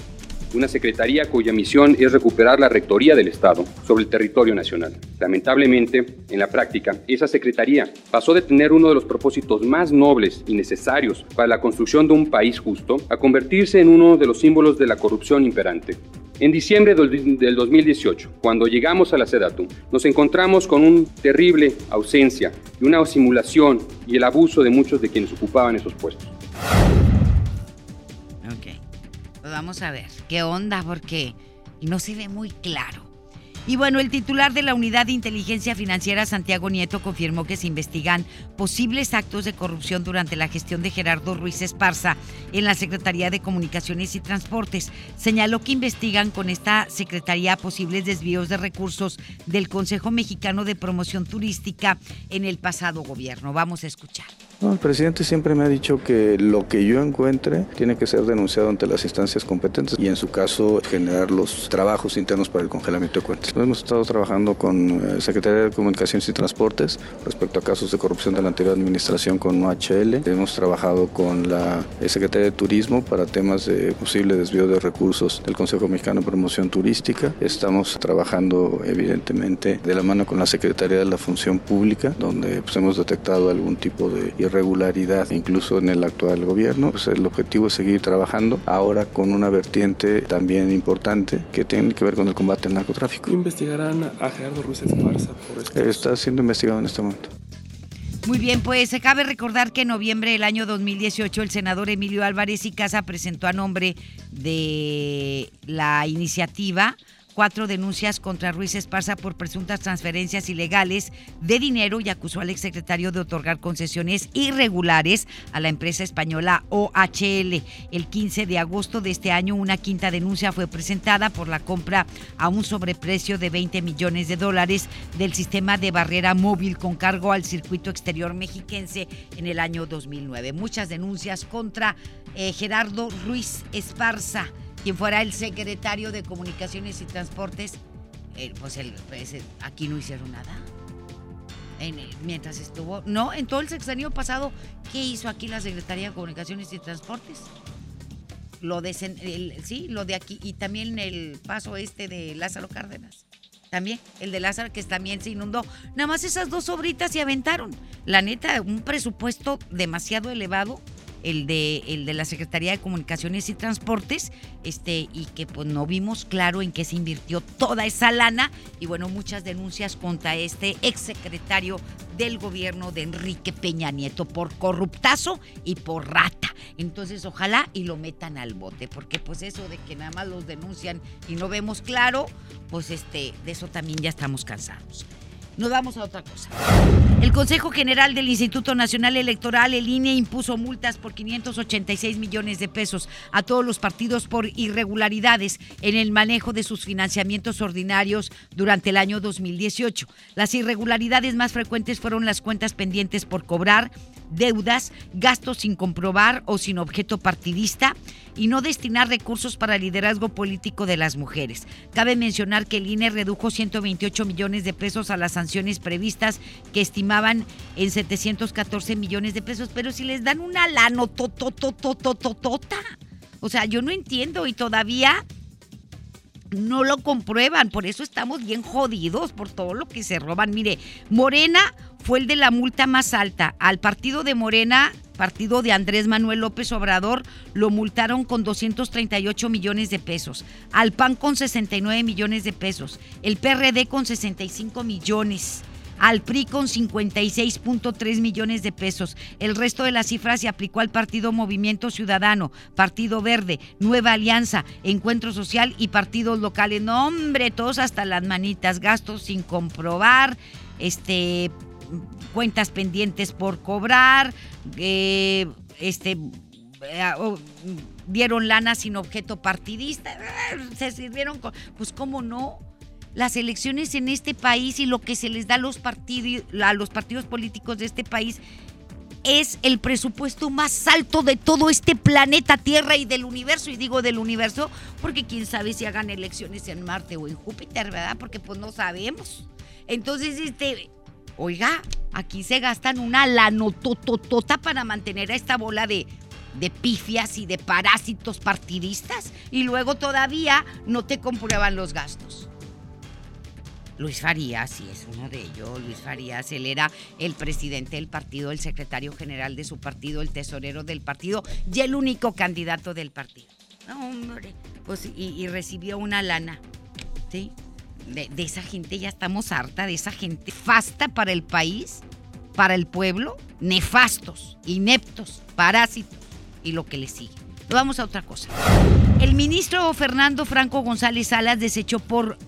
Una secretaría cuya misión es recuperar la rectoría del Estado sobre el territorio nacional. Lamentablemente, en la práctica, esa secretaría pasó de tener uno de los propósitos más nobles y necesarios para la construcción de un país justo a convertirse en uno de los símbolos de la corrupción imperante. En diciembre del 2018, cuando llegamos a la SEDATU, nos encontramos con una terrible ausencia y una simulación y el abuso de muchos de quienes ocupaban esos puestos. Ok, pues vamos a ver qué onda porque no se ve muy claro. Y bueno, el titular de la Unidad de Inteligencia Financiera, Santiago Nieto, confirmó que se investigan posibles actos de corrupción durante la gestión de Gerardo Ruiz Esparza en la Secretaría de Comunicaciones y Transportes. Señaló que investigan con esta Secretaría posibles desvíos de recursos del Consejo Mexicano de Promoción Turística en el pasado gobierno. Vamos a escuchar el presidente siempre me ha dicho que lo que yo encuentre tiene que ser denunciado ante las instancias competentes y en su caso generar los trabajos internos para el congelamiento de cuentas. Hemos estado trabajando con eh, Secretaría de Comunicaciones y Transportes respecto a casos de corrupción de la anterior administración con OHL. Hemos trabajado con la eh, Secretaría de Turismo para temas de posible desvío de recursos del Consejo Mexicano de Promoción Turística. Estamos trabajando evidentemente de la mano con la Secretaría de la Función Pública, donde pues, hemos detectado algún tipo de irregularidad incluso en el actual gobierno. Pues el objetivo es seguir trabajando ahora con una vertiente también importante que tiene que ver con el combate al narcotráfico. ¿Investigarán a Gerardo Ruiz Esparza por esto? Está siendo investigado en este momento. Muy bien, pues se cabe recordar que en noviembre del año 2018 el senador Emilio Álvarez y Casa presentó a nombre de la iniciativa cuatro denuncias contra Ruiz Esparza por presuntas transferencias ilegales de dinero y acusó al exsecretario de otorgar concesiones irregulares a la empresa española OHL. El 15 de agosto de este año, una quinta denuncia fue presentada por la compra a un sobreprecio de 20 millones de dólares del sistema de barrera móvil con cargo al circuito exterior mexiquense en el año 2009. Muchas denuncias contra eh, Gerardo Ruiz Esparza quien fuera el secretario de Comunicaciones y Transportes, eh, pues, pues aquí no hicieron nada. mientras estuvo, no, en todo el sexenio pasado, ¿qué hizo aquí la Secretaría de Comunicaciones y Transportes? Lo de, sí, lo de aquí y también el paso este de Lázaro Cárdenas. También, el de Lázaro que también se inundó. Nada más esas dos obritas se aventaron. La neta, un presupuesto demasiado elevado el de, el de la Secretaría de Comunicaciones y Transportes, este, y que pues no vimos claro en qué se invirtió toda esa lana, y bueno, muchas denuncias contra este exsecretario del gobierno de Enrique Peña Nieto por corruptazo y por rata. Entonces, ojalá y lo metan al bote, porque pues eso de que nada más los denuncian y no vemos claro, pues este, de eso también ya estamos cansados. Nos vamos a otra cosa. El Consejo General del Instituto Nacional Electoral, el INE, impuso multas por 586 millones de pesos a todos los partidos por irregularidades en el manejo de sus financiamientos ordinarios durante el año 2018. Las irregularidades más frecuentes fueron las cuentas pendientes por cobrar, deudas, gastos sin comprobar o sin objeto partidista y no destinar recursos para el liderazgo político de las mujeres. Cabe mencionar que el INE redujo 128 millones de pesos a las sanciones previstas que estimaban en 714 millones de pesos, pero si les dan una lano totototototota. O sea, yo no entiendo y todavía no lo comprueban, por eso estamos bien jodidos por todo lo que se roban. Mire, Morena fue el de la multa más alta. Al partido de Morena, partido de Andrés Manuel López Obrador, lo multaron con 238 millones de pesos. Al PAN con 69 millones de pesos. El PRD con 65 millones al PRI con 56.3 millones de pesos. El resto de las cifras se aplicó al Partido Movimiento Ciudadano, Partido Verde, Nueva Alianza, Encuentro Social y partidos locales. No, hombre, todos hasta las manitas, gastos sin comprobar, este cuentas pendientes por cobrar, eh, este eh, dieron lana sin objeto partidista, se sirvieron con, pues cómo no, las elecciones en este país y lo que se les da a los partidos, a los partidos políticos de este país es el presupuesto más alto de todo este planeta Tierra y del universo. Y digo del universo porque quién sabe si hagan elecciones en Marte o en Júpiter, ¿verdad? Porque pues no sabemos. Entonces, este, oiga, aquí se gastan una lanotototota para mantener a esta bola de, de pifias y de parásitos partidistas y luego todavía no te comprueban los gastos. Luis Farías, sí es uno de ellos. Luis Farías, él era el presidente del partido, el secretario general de su partido, el tesorero del partido y el único candidato del partido. Hombre, pues y, recibió una lana, ¿sí? De, de, esa gente ya estamos harta, de esa gente fasta para el país, para el pueblo, nefastos, ineptos, parásitos y lo que le sigue. Vamos a otra cosa. El ministro Fernando Franco González Salas desechó por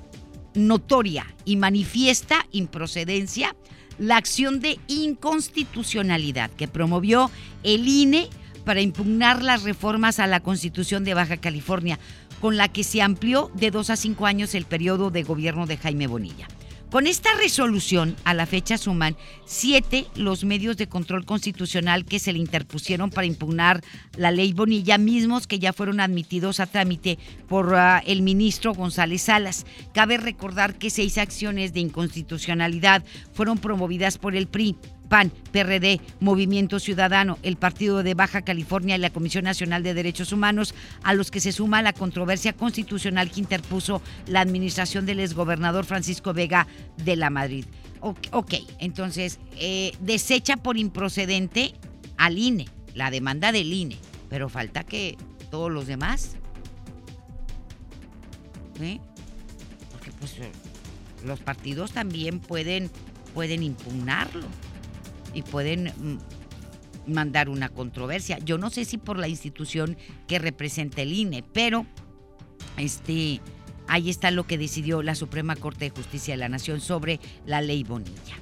notoria y manifiesta improcedencia la acción de inconstitucionalidad que promovió el INE para impugnar las reformas a la Constitución de Baja California, con la que se amplió de dos a cinco años el periodo de gobierno de Jaime Bonilla. Con esta resolución, a la fecha suman siete los medios de control constitucional que se le interpusieron para impugnar la ley Bonilla, mismos que ya fueron admitidos a trámite por ah, el ministro González Salas. Cabe recordar que seis acciones de inconstitucionalidad fueron promovidas por el PRI PAN, PRD, Movimiento Ciudadano, el Partido de Baja California y la Comisión Nacional de Derechos Humanos, a los que se suma la controversia constitucional que interpuso la administración del exgobernador Francisco Vega de la Madrid. Ok, entonces, eh, desecha por improcedente al INE, la demanda del INE, pero falta que todos los demás, porque pues los partidos también pueden, pueden impugnarlo y pueden mm, mandar una controversia. Yo no sé si por la institución que representa el INE, pero este ahí está lo que decidió la Suprema Corte de Justicia de la Nación sobre la ley Bonilla.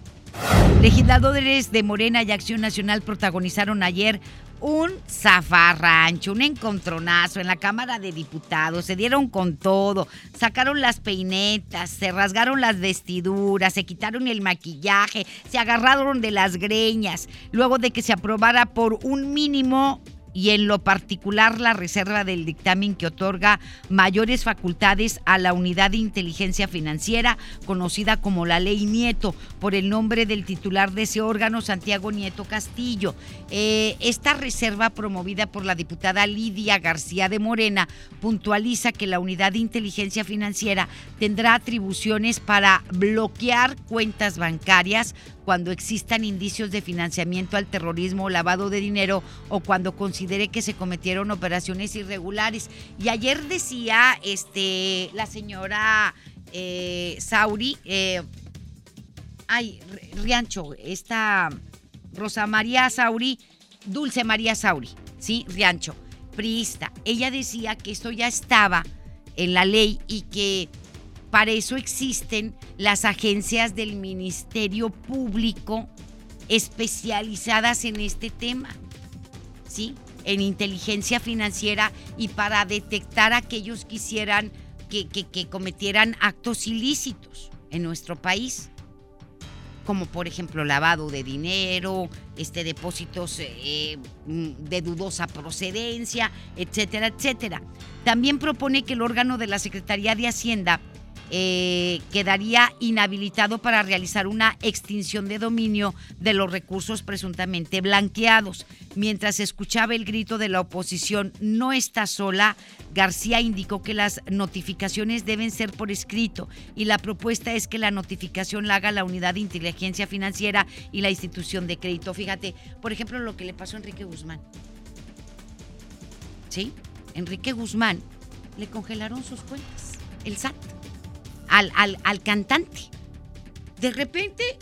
Legisladores de Morena y Acción Nacional protagonizaron ayer un zafarrancho, un encontronazo en la Cámara de Diputados, se dieron con todo, sacaron las peinetas, se rasgaron las vestiduras, se quitaron el maquillaje, se agarraron de las greñas, luego de que se aprobara por un mínimo y en lo particular la reserva del dictamen que otorga mayores facultades a la unidad de inteligencia financiera, conocida como la ley Nieto, por el nombre del titular de ese órgano, Santiago Nieto Castillo. Eh, esta reserva promovida por la diputada Lidia García de Morena puntualiza que la unidad de inteligencia financiera tendrá atribuciones para bloquear cuentas bancarias cuando existan indicios de financiamiento al terrorismo o lavado de dinero o cuando considere que se cometieron operaciones irregulares. Y ayer decía este, la señora eh, Sauri, eh, ay, Riancho, esta Rosa María Sauri, Dulce María Sauri, ¿sí? Riancho, priista. Ella decía que esto ya estaba en la ley y que para eso existen las agencias del Ministerio Público especializadas en este tema, ¿sí? En inteligencia financiera y para detectar a aquellos que que cometieran actos ilícitos en nuestro país como por ejemplo lavado de dinero, este, depósitos eh, mm, de dudosa procedencia, etcétera, etcétera. También propone que el órgano de la Secretaría de Hacienda eh, quedaría inhabilitado para realizar una extinción de dominio de los recursos presuntamente blanqueados. Mientras escuchaba el grito de la oposición, no está sola, García indicó que las notificaciones deben ser por escrito y la propuesta es que la notificación la haga la unidad de inteligencia financiera y la institución de crédito. Fíjate, por ejemplo, lo que le pasó a Enrique Guzmán. ¿Sí? Enrique Guzmán le congelaron sus cuentas, el SAT al, cantante. De repente,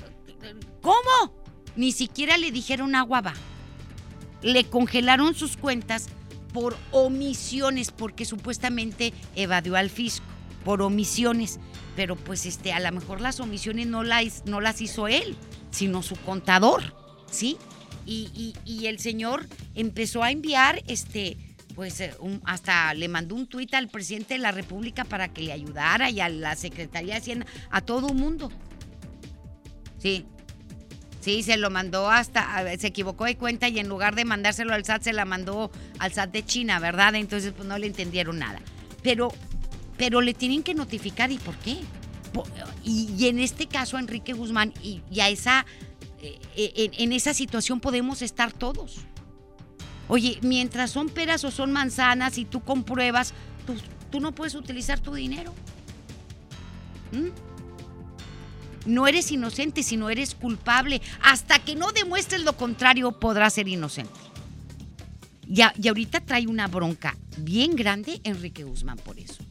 ¿cómo? Ni siquiera le dijeron agua va. Le congelaron sus cuentas por omisiones, porque supuestamente evadió al fisco, por omisiones. Pero pues este, a lo mejor las omisiones no las, no las hizo él, sino su contador, ¿sí? Y, y el señor empezó a enviar este, pues eh, hasta le mandó un tuit al presidente de la República para que le ayudara y a la Secretaría de Hacienda, a todo mundo. Sí. Sí, se lo mandó hasta, se equivocó de cuenta y en lugar de mandárselo al SAT, se la mandó al SAT de China, ¿verdad? Entonces, pues no le entendieron nada. Pero, pero le tienen que notificar, ¿y por qué? Y, en este caso, Enrique Guzmán, y, a esa, eh, eh, en esa situación podemos estar todos. Oye, mientras son peras o son manzanas y tú compruebas, tú, no puedes utilizar tu dinero. ¿Mm? No eres inocente, sino eres culpable. Hasta que no demuestres lo contrario, podrás ser inocente. Y, y ahorita trae una bronca bien grande Enrique Guzmán por eso.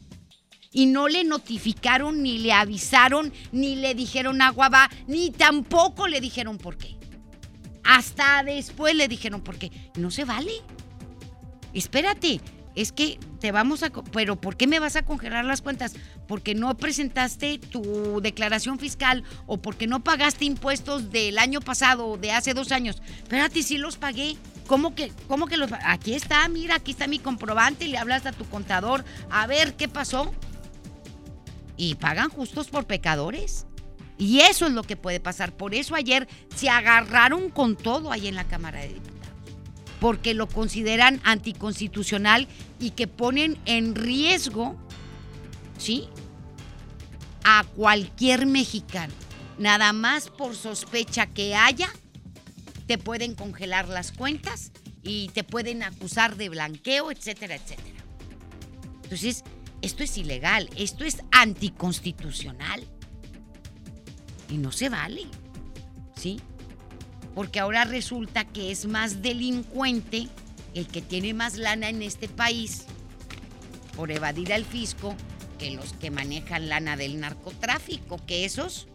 Y no le notificaron, ni le avisaron, ni le dijeron agua va, ni tampoco le dijeron por qué. Hasta después le dijeron, porque no se vale. Espérate, es que te vamos a... Pero ¿por qué me vas a congelar las cuentas? Porque no presentaste tu declaración fiscal o porque no pagaste impuestos del año pasado o de hace dos años. Espérate, sí los pagué. ¿Cómo que, cómo que los Aquí está, mira, aquí está mi comprobante y le hablas a tu contador a ver qué pasó. Y pagan justos por pecadores. Y eso es lo que puede pasar. Por eso ayer se agarraron con todo ahí en la Cámara de Diputados. Porque lo consideran anticonstitucional y que ponen en riesgo, ¿sí? A cualquier mexicano. Nada más por sospecha que haya, te pueden congelar las cuentas y te pueden acusar de blanqueo, etcétera, etcétera. Entonces, esto es ilegal, esto es anticonstitucional. Y no se vale, ¿sí? Porque ahora resulta que es más delincuente el que tiene más lana en este país por evadir al fisco que los que manejan lana del narcotráfico, que esos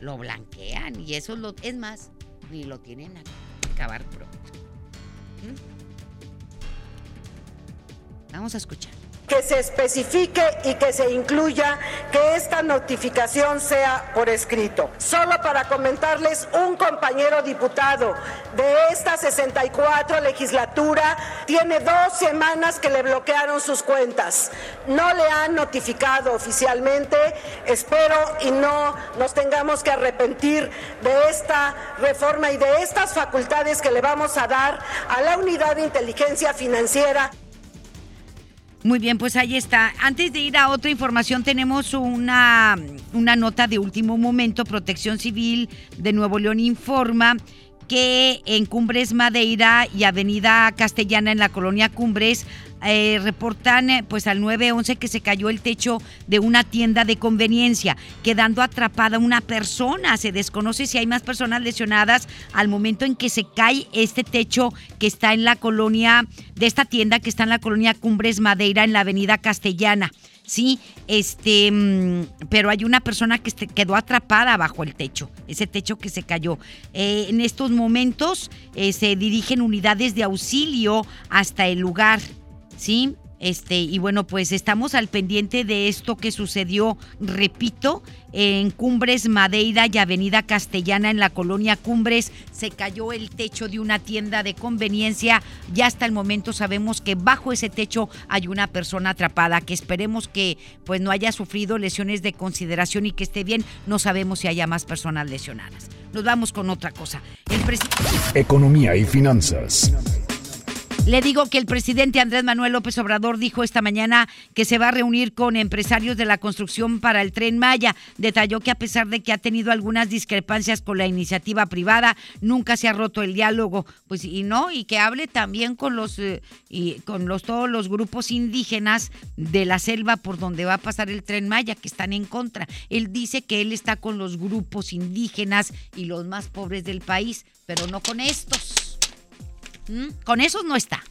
lo blanquean y eso lo, es más, ni lo tienen a acabar pronto. ¿Mm? Vamos a escuchar que se especifique y que se incluya que esta notificación sea por escrito. Solo para comentarles, un compañero diputado de esta 64 legislatura tiene dos semanas que le bloquearon sus cuentas. No le han notificado oficialmente. Espero y no nos tengamos que arrepentir de esta reforma y de estas facultades que le vamos a dar a la unidad de inteligencia financiera. Muy bien, pues ahí está. Antes de ir a otra información, tenemos una, una nota de último momento. Protección Civil de Nuevo León informa que en Cumbres Madeira y Avenida Castellana en la colonia Cumbres eh, reportan eh, pues al 911 que se cayó el techo de una tienda de conveniencia, quedando atrapada una persona. Se desconoce si hay más personas lesionadas al momento en que se cae este techo que está en la colonia de esta tienda que está en la colonia Cumbres Madeira en la avenida Castellana. Sí, este, mm, pero hay una persona que quedó atrapada bajo el techo, ese techo que se cayó. Eh, en estos momentos se dirigen unidades de auxilio hasta el lugar. ¿Sí? Este, y bueno, pues estamos al pendiente de esto que sucedió, repito, en Cumbres Madeira y Avenida Castellana en la colonia Cumbres. Se cayó el techo de una tienda de conveniencia. Ya hasta el momento sabemos que bajo ese techo hay una persona atrapada, que esperemos que pues no haya sufrido lesiones de consideración y que esté bien. No sabemos si haya más personas lesionadas. Nos vamos con otra cosa. Economía y finanzas. Le digo que el presidente Andrés Manuel López Obrador dijo esta mañana que se va a reunir con empresarios de la construcción para el tren Maya. Detalló que a pesar de que ha tenido algunas discrepancias con la iniciativa privada, nunca se ha roto el diálogo. Pues y no, y que hable también con los eh, y con los todos los grupos indígenas de la selva por donde va a pasar el tren Maya que están en contra. Él dice que él está con los grupos indígenas y los más pobres del país, pero no con estos. ¿Mm? Con esos no está.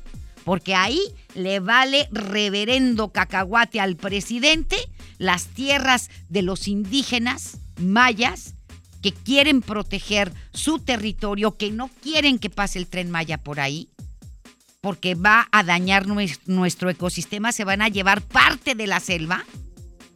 Porque ahí le vale reverendo cacahuate al presidente las tierras de los indígenas mayas que quieren proteger su territorio, que no quieren que pase el tren Maya por ahí, porque va a dañar nuestro ecosistema, se van a llevar parte de la selva,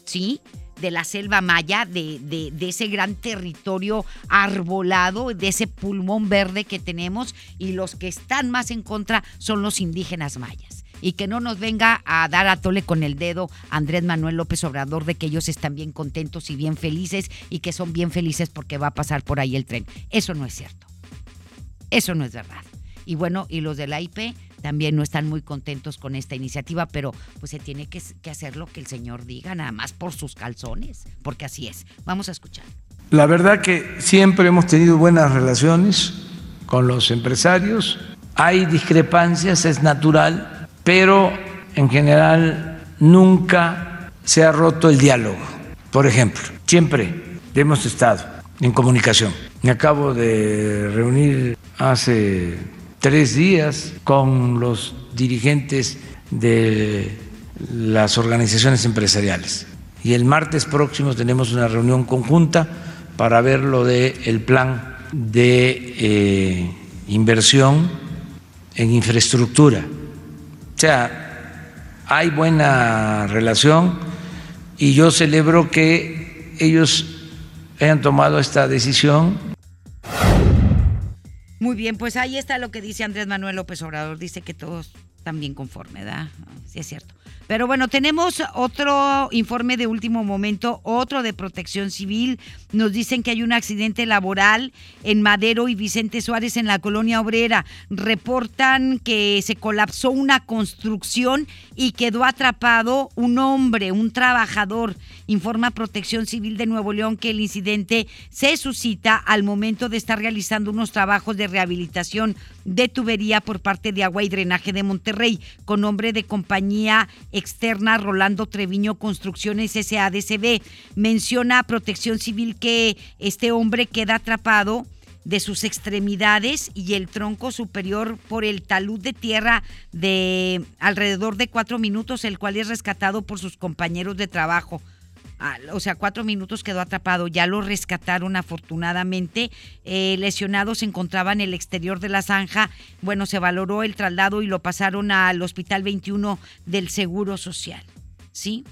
¿sí? De la selva maya, de, de, ese gran territorio arbolado, de ese pulmón verde que tenemos y los que están más en contra son los indígenas mayas. Y que no nos venga a dar a tole con el dedo Andrés Manuel López Obrador de que ellos están bien contentos y bien felices y que son bien felices porque va a pasar por ahí el tren. Eso no es cierto. Eso no es verdad. Y bueno, y los de la IP también no están muy contentos con esta iniciativa, pero pues se tiene que, hacer lo que el señor diga, nada más por sus calzones, porque así es. Vamos a escuchar. La verdad que siempre hemos tenido buenas relaciones con los empresarios. Hay discrepancias, es natural, pero en general nunca se ha roto el diálogo. Por ejemplo, siempre hemos estado en comunicación. Me acabo de reunir hace tres días con los dirigentes de las organizaciones empresariales. Y el martes próximo tenemos una reunión conjunta para ver lo del el plan de eh, inversión en infraestructura. O sea, hay buena relación y yo celebro que ellos hayan tomado esta decisión muy bien, pues ahí está lo que dice Andrés Manuel López Obrador. Dice que todos bien conforme, ¿verdad? Sí, es cierto. Pero bueno, tenemos otro informe de último momento, otro de protección civil. Nos dicen que hay un accidente laboral en Madero y Vicente Suárez en la colonia obrera. Reportan que se colapsó una construcción y quedó atrapado un hombre, un trabajador. Informa Protección Civil de Nuevo León que el incidente se suscita al momento de estar realizando unos trabajos de rehabilitación de tubería por parte de Agua y Drenaje de Monterrey, con nombre de compañía externa Rolando Treviño Construcciones SADCB. Menciona Protección Civil que este hombre queda atrapado de sus extremidades y el tronco superior por el talud de tierra de alrededor de cuatro minutos, el cual es rescatado por sus compañeros de trabajo. O sea, cuatro minutos quedó atrapado. Ya lo rescataron afortunadamente. Eh, lesionado se encontraba en el exterior de la zanja. Bueno, se valoró el traslado y lo pasaron al Hospital 21 del Seguro Social. ¿Sí?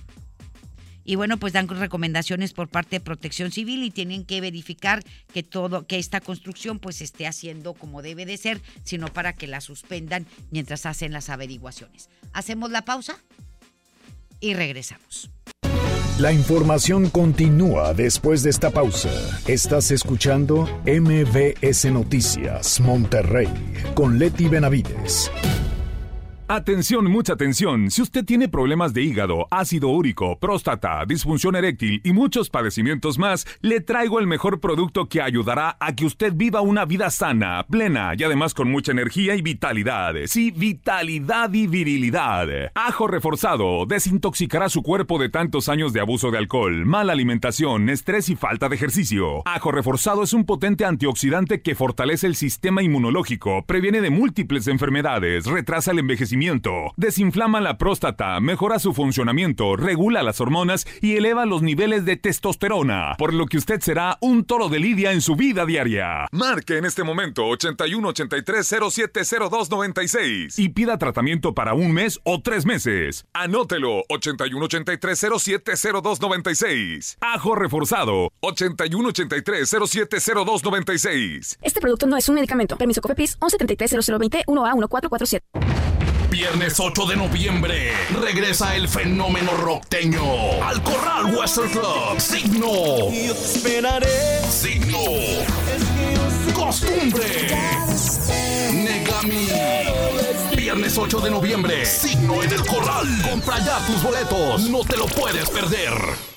y bueno, pues dan recomendaciones por parte de Protección Civil y tienen que verificar que todo, que esta construcción pues esté haciendo como debe de ser, sino para que la suspendan mientras hacen las averiguaciones. Hacemos la pausa y regresamos. La información continúa después de esta pausa. Estás escuchando MBS Noticias Monterrey con Leti Benavides. Atención, mucha atención. Si usted tiene problemas de hígado, ácido úrico, próstata, disfunción eréctil y muchos padecimientos más, le traigo el mejor producto que ayudará a que usted viva una vida sana, plena y además con mucha energía y vitalidad. Sí, vitalidad y virilidad. Ajo reforzado desintoxicará su cuerpo de tantos años de abuso de alcohol, mala alimentación, estrés y falta de ejercicio. Ajo reforzado es un potente antioxidante que fortalece el sistema inmunológico, previene de múltiples enfermedades, retrasa el envejecimiento crecimiento, desinflama la próstata, mejora su funcionamiento, regula las hormonas y eleva los niveles de testosterona, por lo que usted será un toro de lidia en su vida diaria. Marque en este momento 81 83 0702 96 y pida tratamiento para un mes o tres meses. Anótelo 81 83 0702 96. Ajo reforzado 81 83 0702 96. Este producto no es un medicamento. Permiso COFEPRIS 1133 0020 1A 1447. Viernes 8 de noviembre regresa el fenómeno rockteño al Corral Western Club. Signo. Yo te esperaré. Signo. Costumbre. Negami. Viernes 8 de noviembre. Signo en el Corral. Compra ya tus boletos. No te lo puedes perder.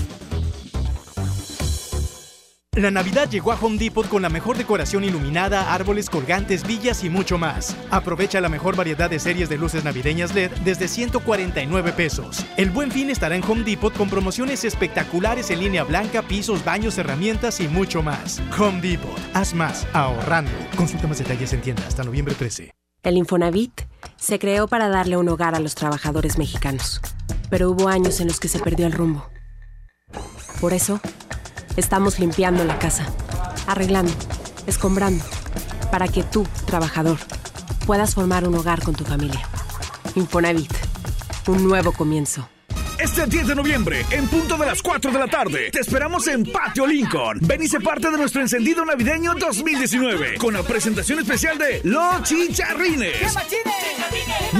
La Navidad llegó a Home Depot con la mejor decoración iluminada, árboles colgantes, villas y mucho más. Aprovecha la mejor variedad de series de luces navideñas LED desde 149 pesos. El buen fin estará en Home Depot con promociones espectaculares en línea blanca, pisos, baños, herramientas y mucho más. Home Depot, haz más, ahorrando. Consulta más detalles en tienda hasta noviembre 13. El Infonavit se creó para darle un hogar a los trabajadores mexicanos, pero hubo años en los que se perdió el rumbo. Por eso, Estamos limpiando la casa, arreglando, escombrando, para que tú, trabajador, puedas formar un hogar con tu familia. Infonavit, un nuevo comienzo. Este 10 de noviembre, en punto de las 4 de la tarde, te esperamos en Patio Lincoln. Ven y sé parte de nuestro encendido navideño 2019 con la presentación especial de Los Chicharrines.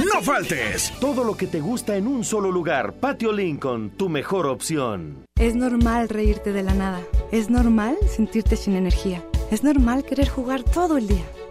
No faltes. Todo lo que te gusta en un solo lugar. Patio Lincoln, tu mejor opción. Es normal reírte de la nada. Es normal sentirte sin energía. Es normal querer jugar todo el día.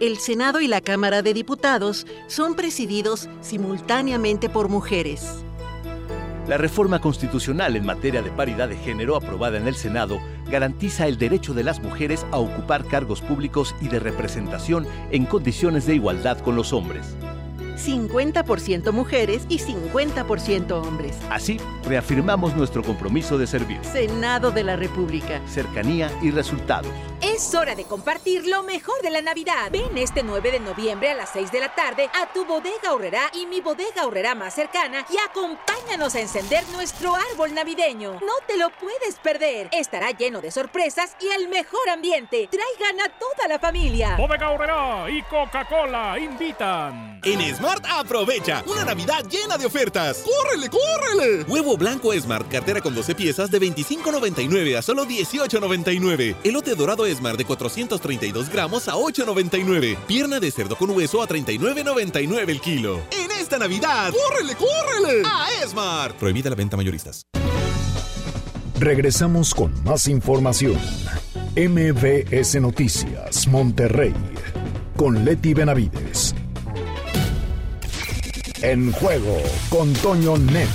el Senado y la Cámara de Diputados son presididos simultáneamente por mujeres. La reforma constitucional en materia de paridad de género aprobada en el Senado garantiza el derecho de las mujeres a ocupar cargos públicos y de representación en condiciones de igualdad con los hombres. 50% mujeres y 50% hombres. Así, reafirmamos nuestro compromiso de servir. Senado de la República. Cercanía y resultados. Es hora de compartir lo mejor de la Navidad. Ven este 9 de noviembre a las 6 de la tarde a tu bodega horrera y mi bodega horrera más cercana y acompáñanos a encender nuestro árbol navideño. No te lo puedes perder. Estará lleno de sorpresas y el mejor ambiente. Traigan a toda la familia. Bodega horrera y Coca-Cola invitan. En Smart aprovecha una Navidad llena de ofertas. ¡Córrele, córrele! Huevo blanco Smart, cartera con 12 piezas de 25.99 a solo 18.99. Elote dorado Smart de 432 gramos a 8.99. Pierna de cerdo con hueso a 39.99 el kilo. En esta Navidad, ¡córrele, córrele! A Smart. Prohibida la venta mayoristas. Regresamos con más información. MBS Noticias, Monterrey, con Leti Benavides. En juego con Toño Net.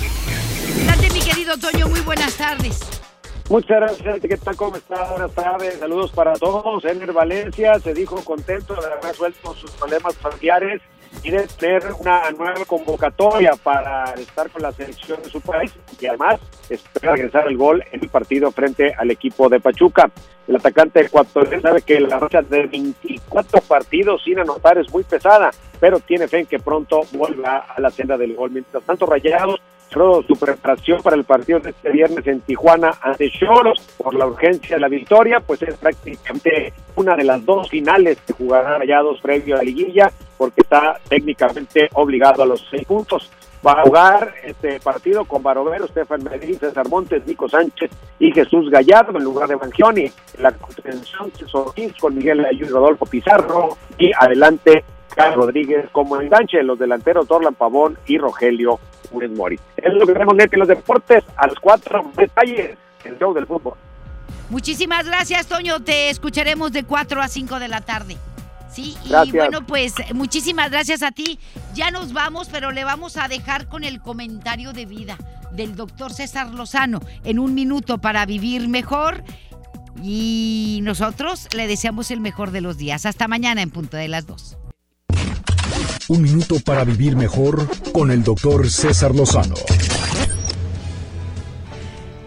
Date, mi querido Toño, muy buenas tardes. Muchas gracias, ¿qué tal? ¿Cómo está? Buenas tardes, saludos para todos. Ener Valencia se dijo contento de haber resuelto sus problemas familiares y de tener una nueva convocatoria para estar con la selección de su país y además espera regresar el gol en el partido frente al equipo de Pachuca. El atacante ecuatoriano sabe que la racha de 24 partidos sin anotar es muy pesada, pero tiene fe en que pronto vuelva a la senda del gol. Mientras tanto, Rayados cerró su preparación para el partido de este viernes en Tijuana ante Choros por la urgencia de la victoria, pues es prácticamente una de las dos finales que jugarán Rayados previo a la liguilla, porque está técnicamente obligado a los seis puntos. va a jugar este partido con Barovero, Estefan Medellín, César Montes, Nico Sánchez y Jesús Gallardo en lugar de Bangioni. En la contención, Ortiz con Miguel Ayú y Rodolfo Pizarro y adelante Carlos Rodríguez como enganche, los delanteros Dorlan Pavón y Rogelio Funes Mori. Es lo que tenemos en los deportes a los cuatro detalles, el show del fútbol. Muchísimas gracias, Toño. Te escucharemos de 4 a 5 de la tarde. Sí, y bueno, pues muchísimas gracias a ti. Ya nos vamos, pero le vamos a dejar con el comentario de vida del doctor César Lozano en un minuto para vivir mejor. Y nosotros le deseamos el mejor de los días. Hasta mañana en punto de las dos. Un minuto para vivir mejor con el doctor César Lozano.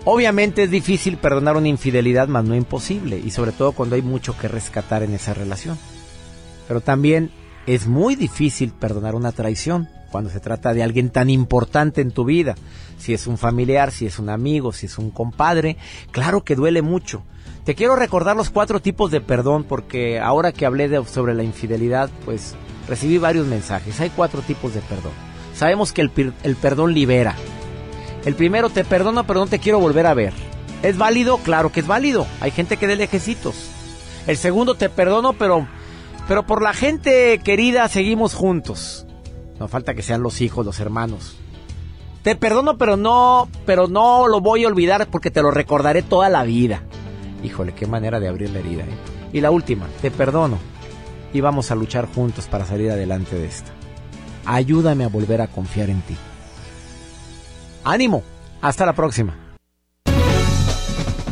Obviamente es difícil perdonar una infidelidad, más no imposible, y sobre todo cuando hay mucho que rescatar en esa relación. Pero también es muy difícil perdonar una traición cuando se trata de alguien tan importante en tu vida. Si es un familiar, si es un amigo, si es un compadre, claro que duele mucho. Te quiero recordar los cuatro tipos de perdón porque ahora que hablé sobre la infidelidad, pues recibí varios mensajes. Hay cuatro tipos de perdón. Sabemos que el, el perdón libera. El primero, te perdono, pero no te quiero volver a ver. ¿Es válido? Claro que es válido. Hay gente que dé lejecitos. El segundo, te perdono, pero, pero por la gente querida seguimos juntos. No falta que sean los hijos, los hermanos. Te perdono, pero no, pero no lo voy a olvidar porque te lo recordaré toda la vida. Híjole, qué manera de abrir la herida. ¿eh? Y la última, te perdono, y vamos a luchar juntos para salir adelante de esta. Ayúdame a volver a confiar en ti. Ánimo, hasta la próxima.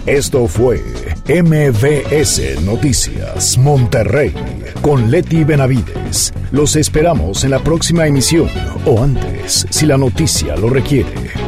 Esto fue MVS Noticias Monterrey con Leti Benavides. Los esperamos en la próxima emisión o antes, si la noticia lo requiere.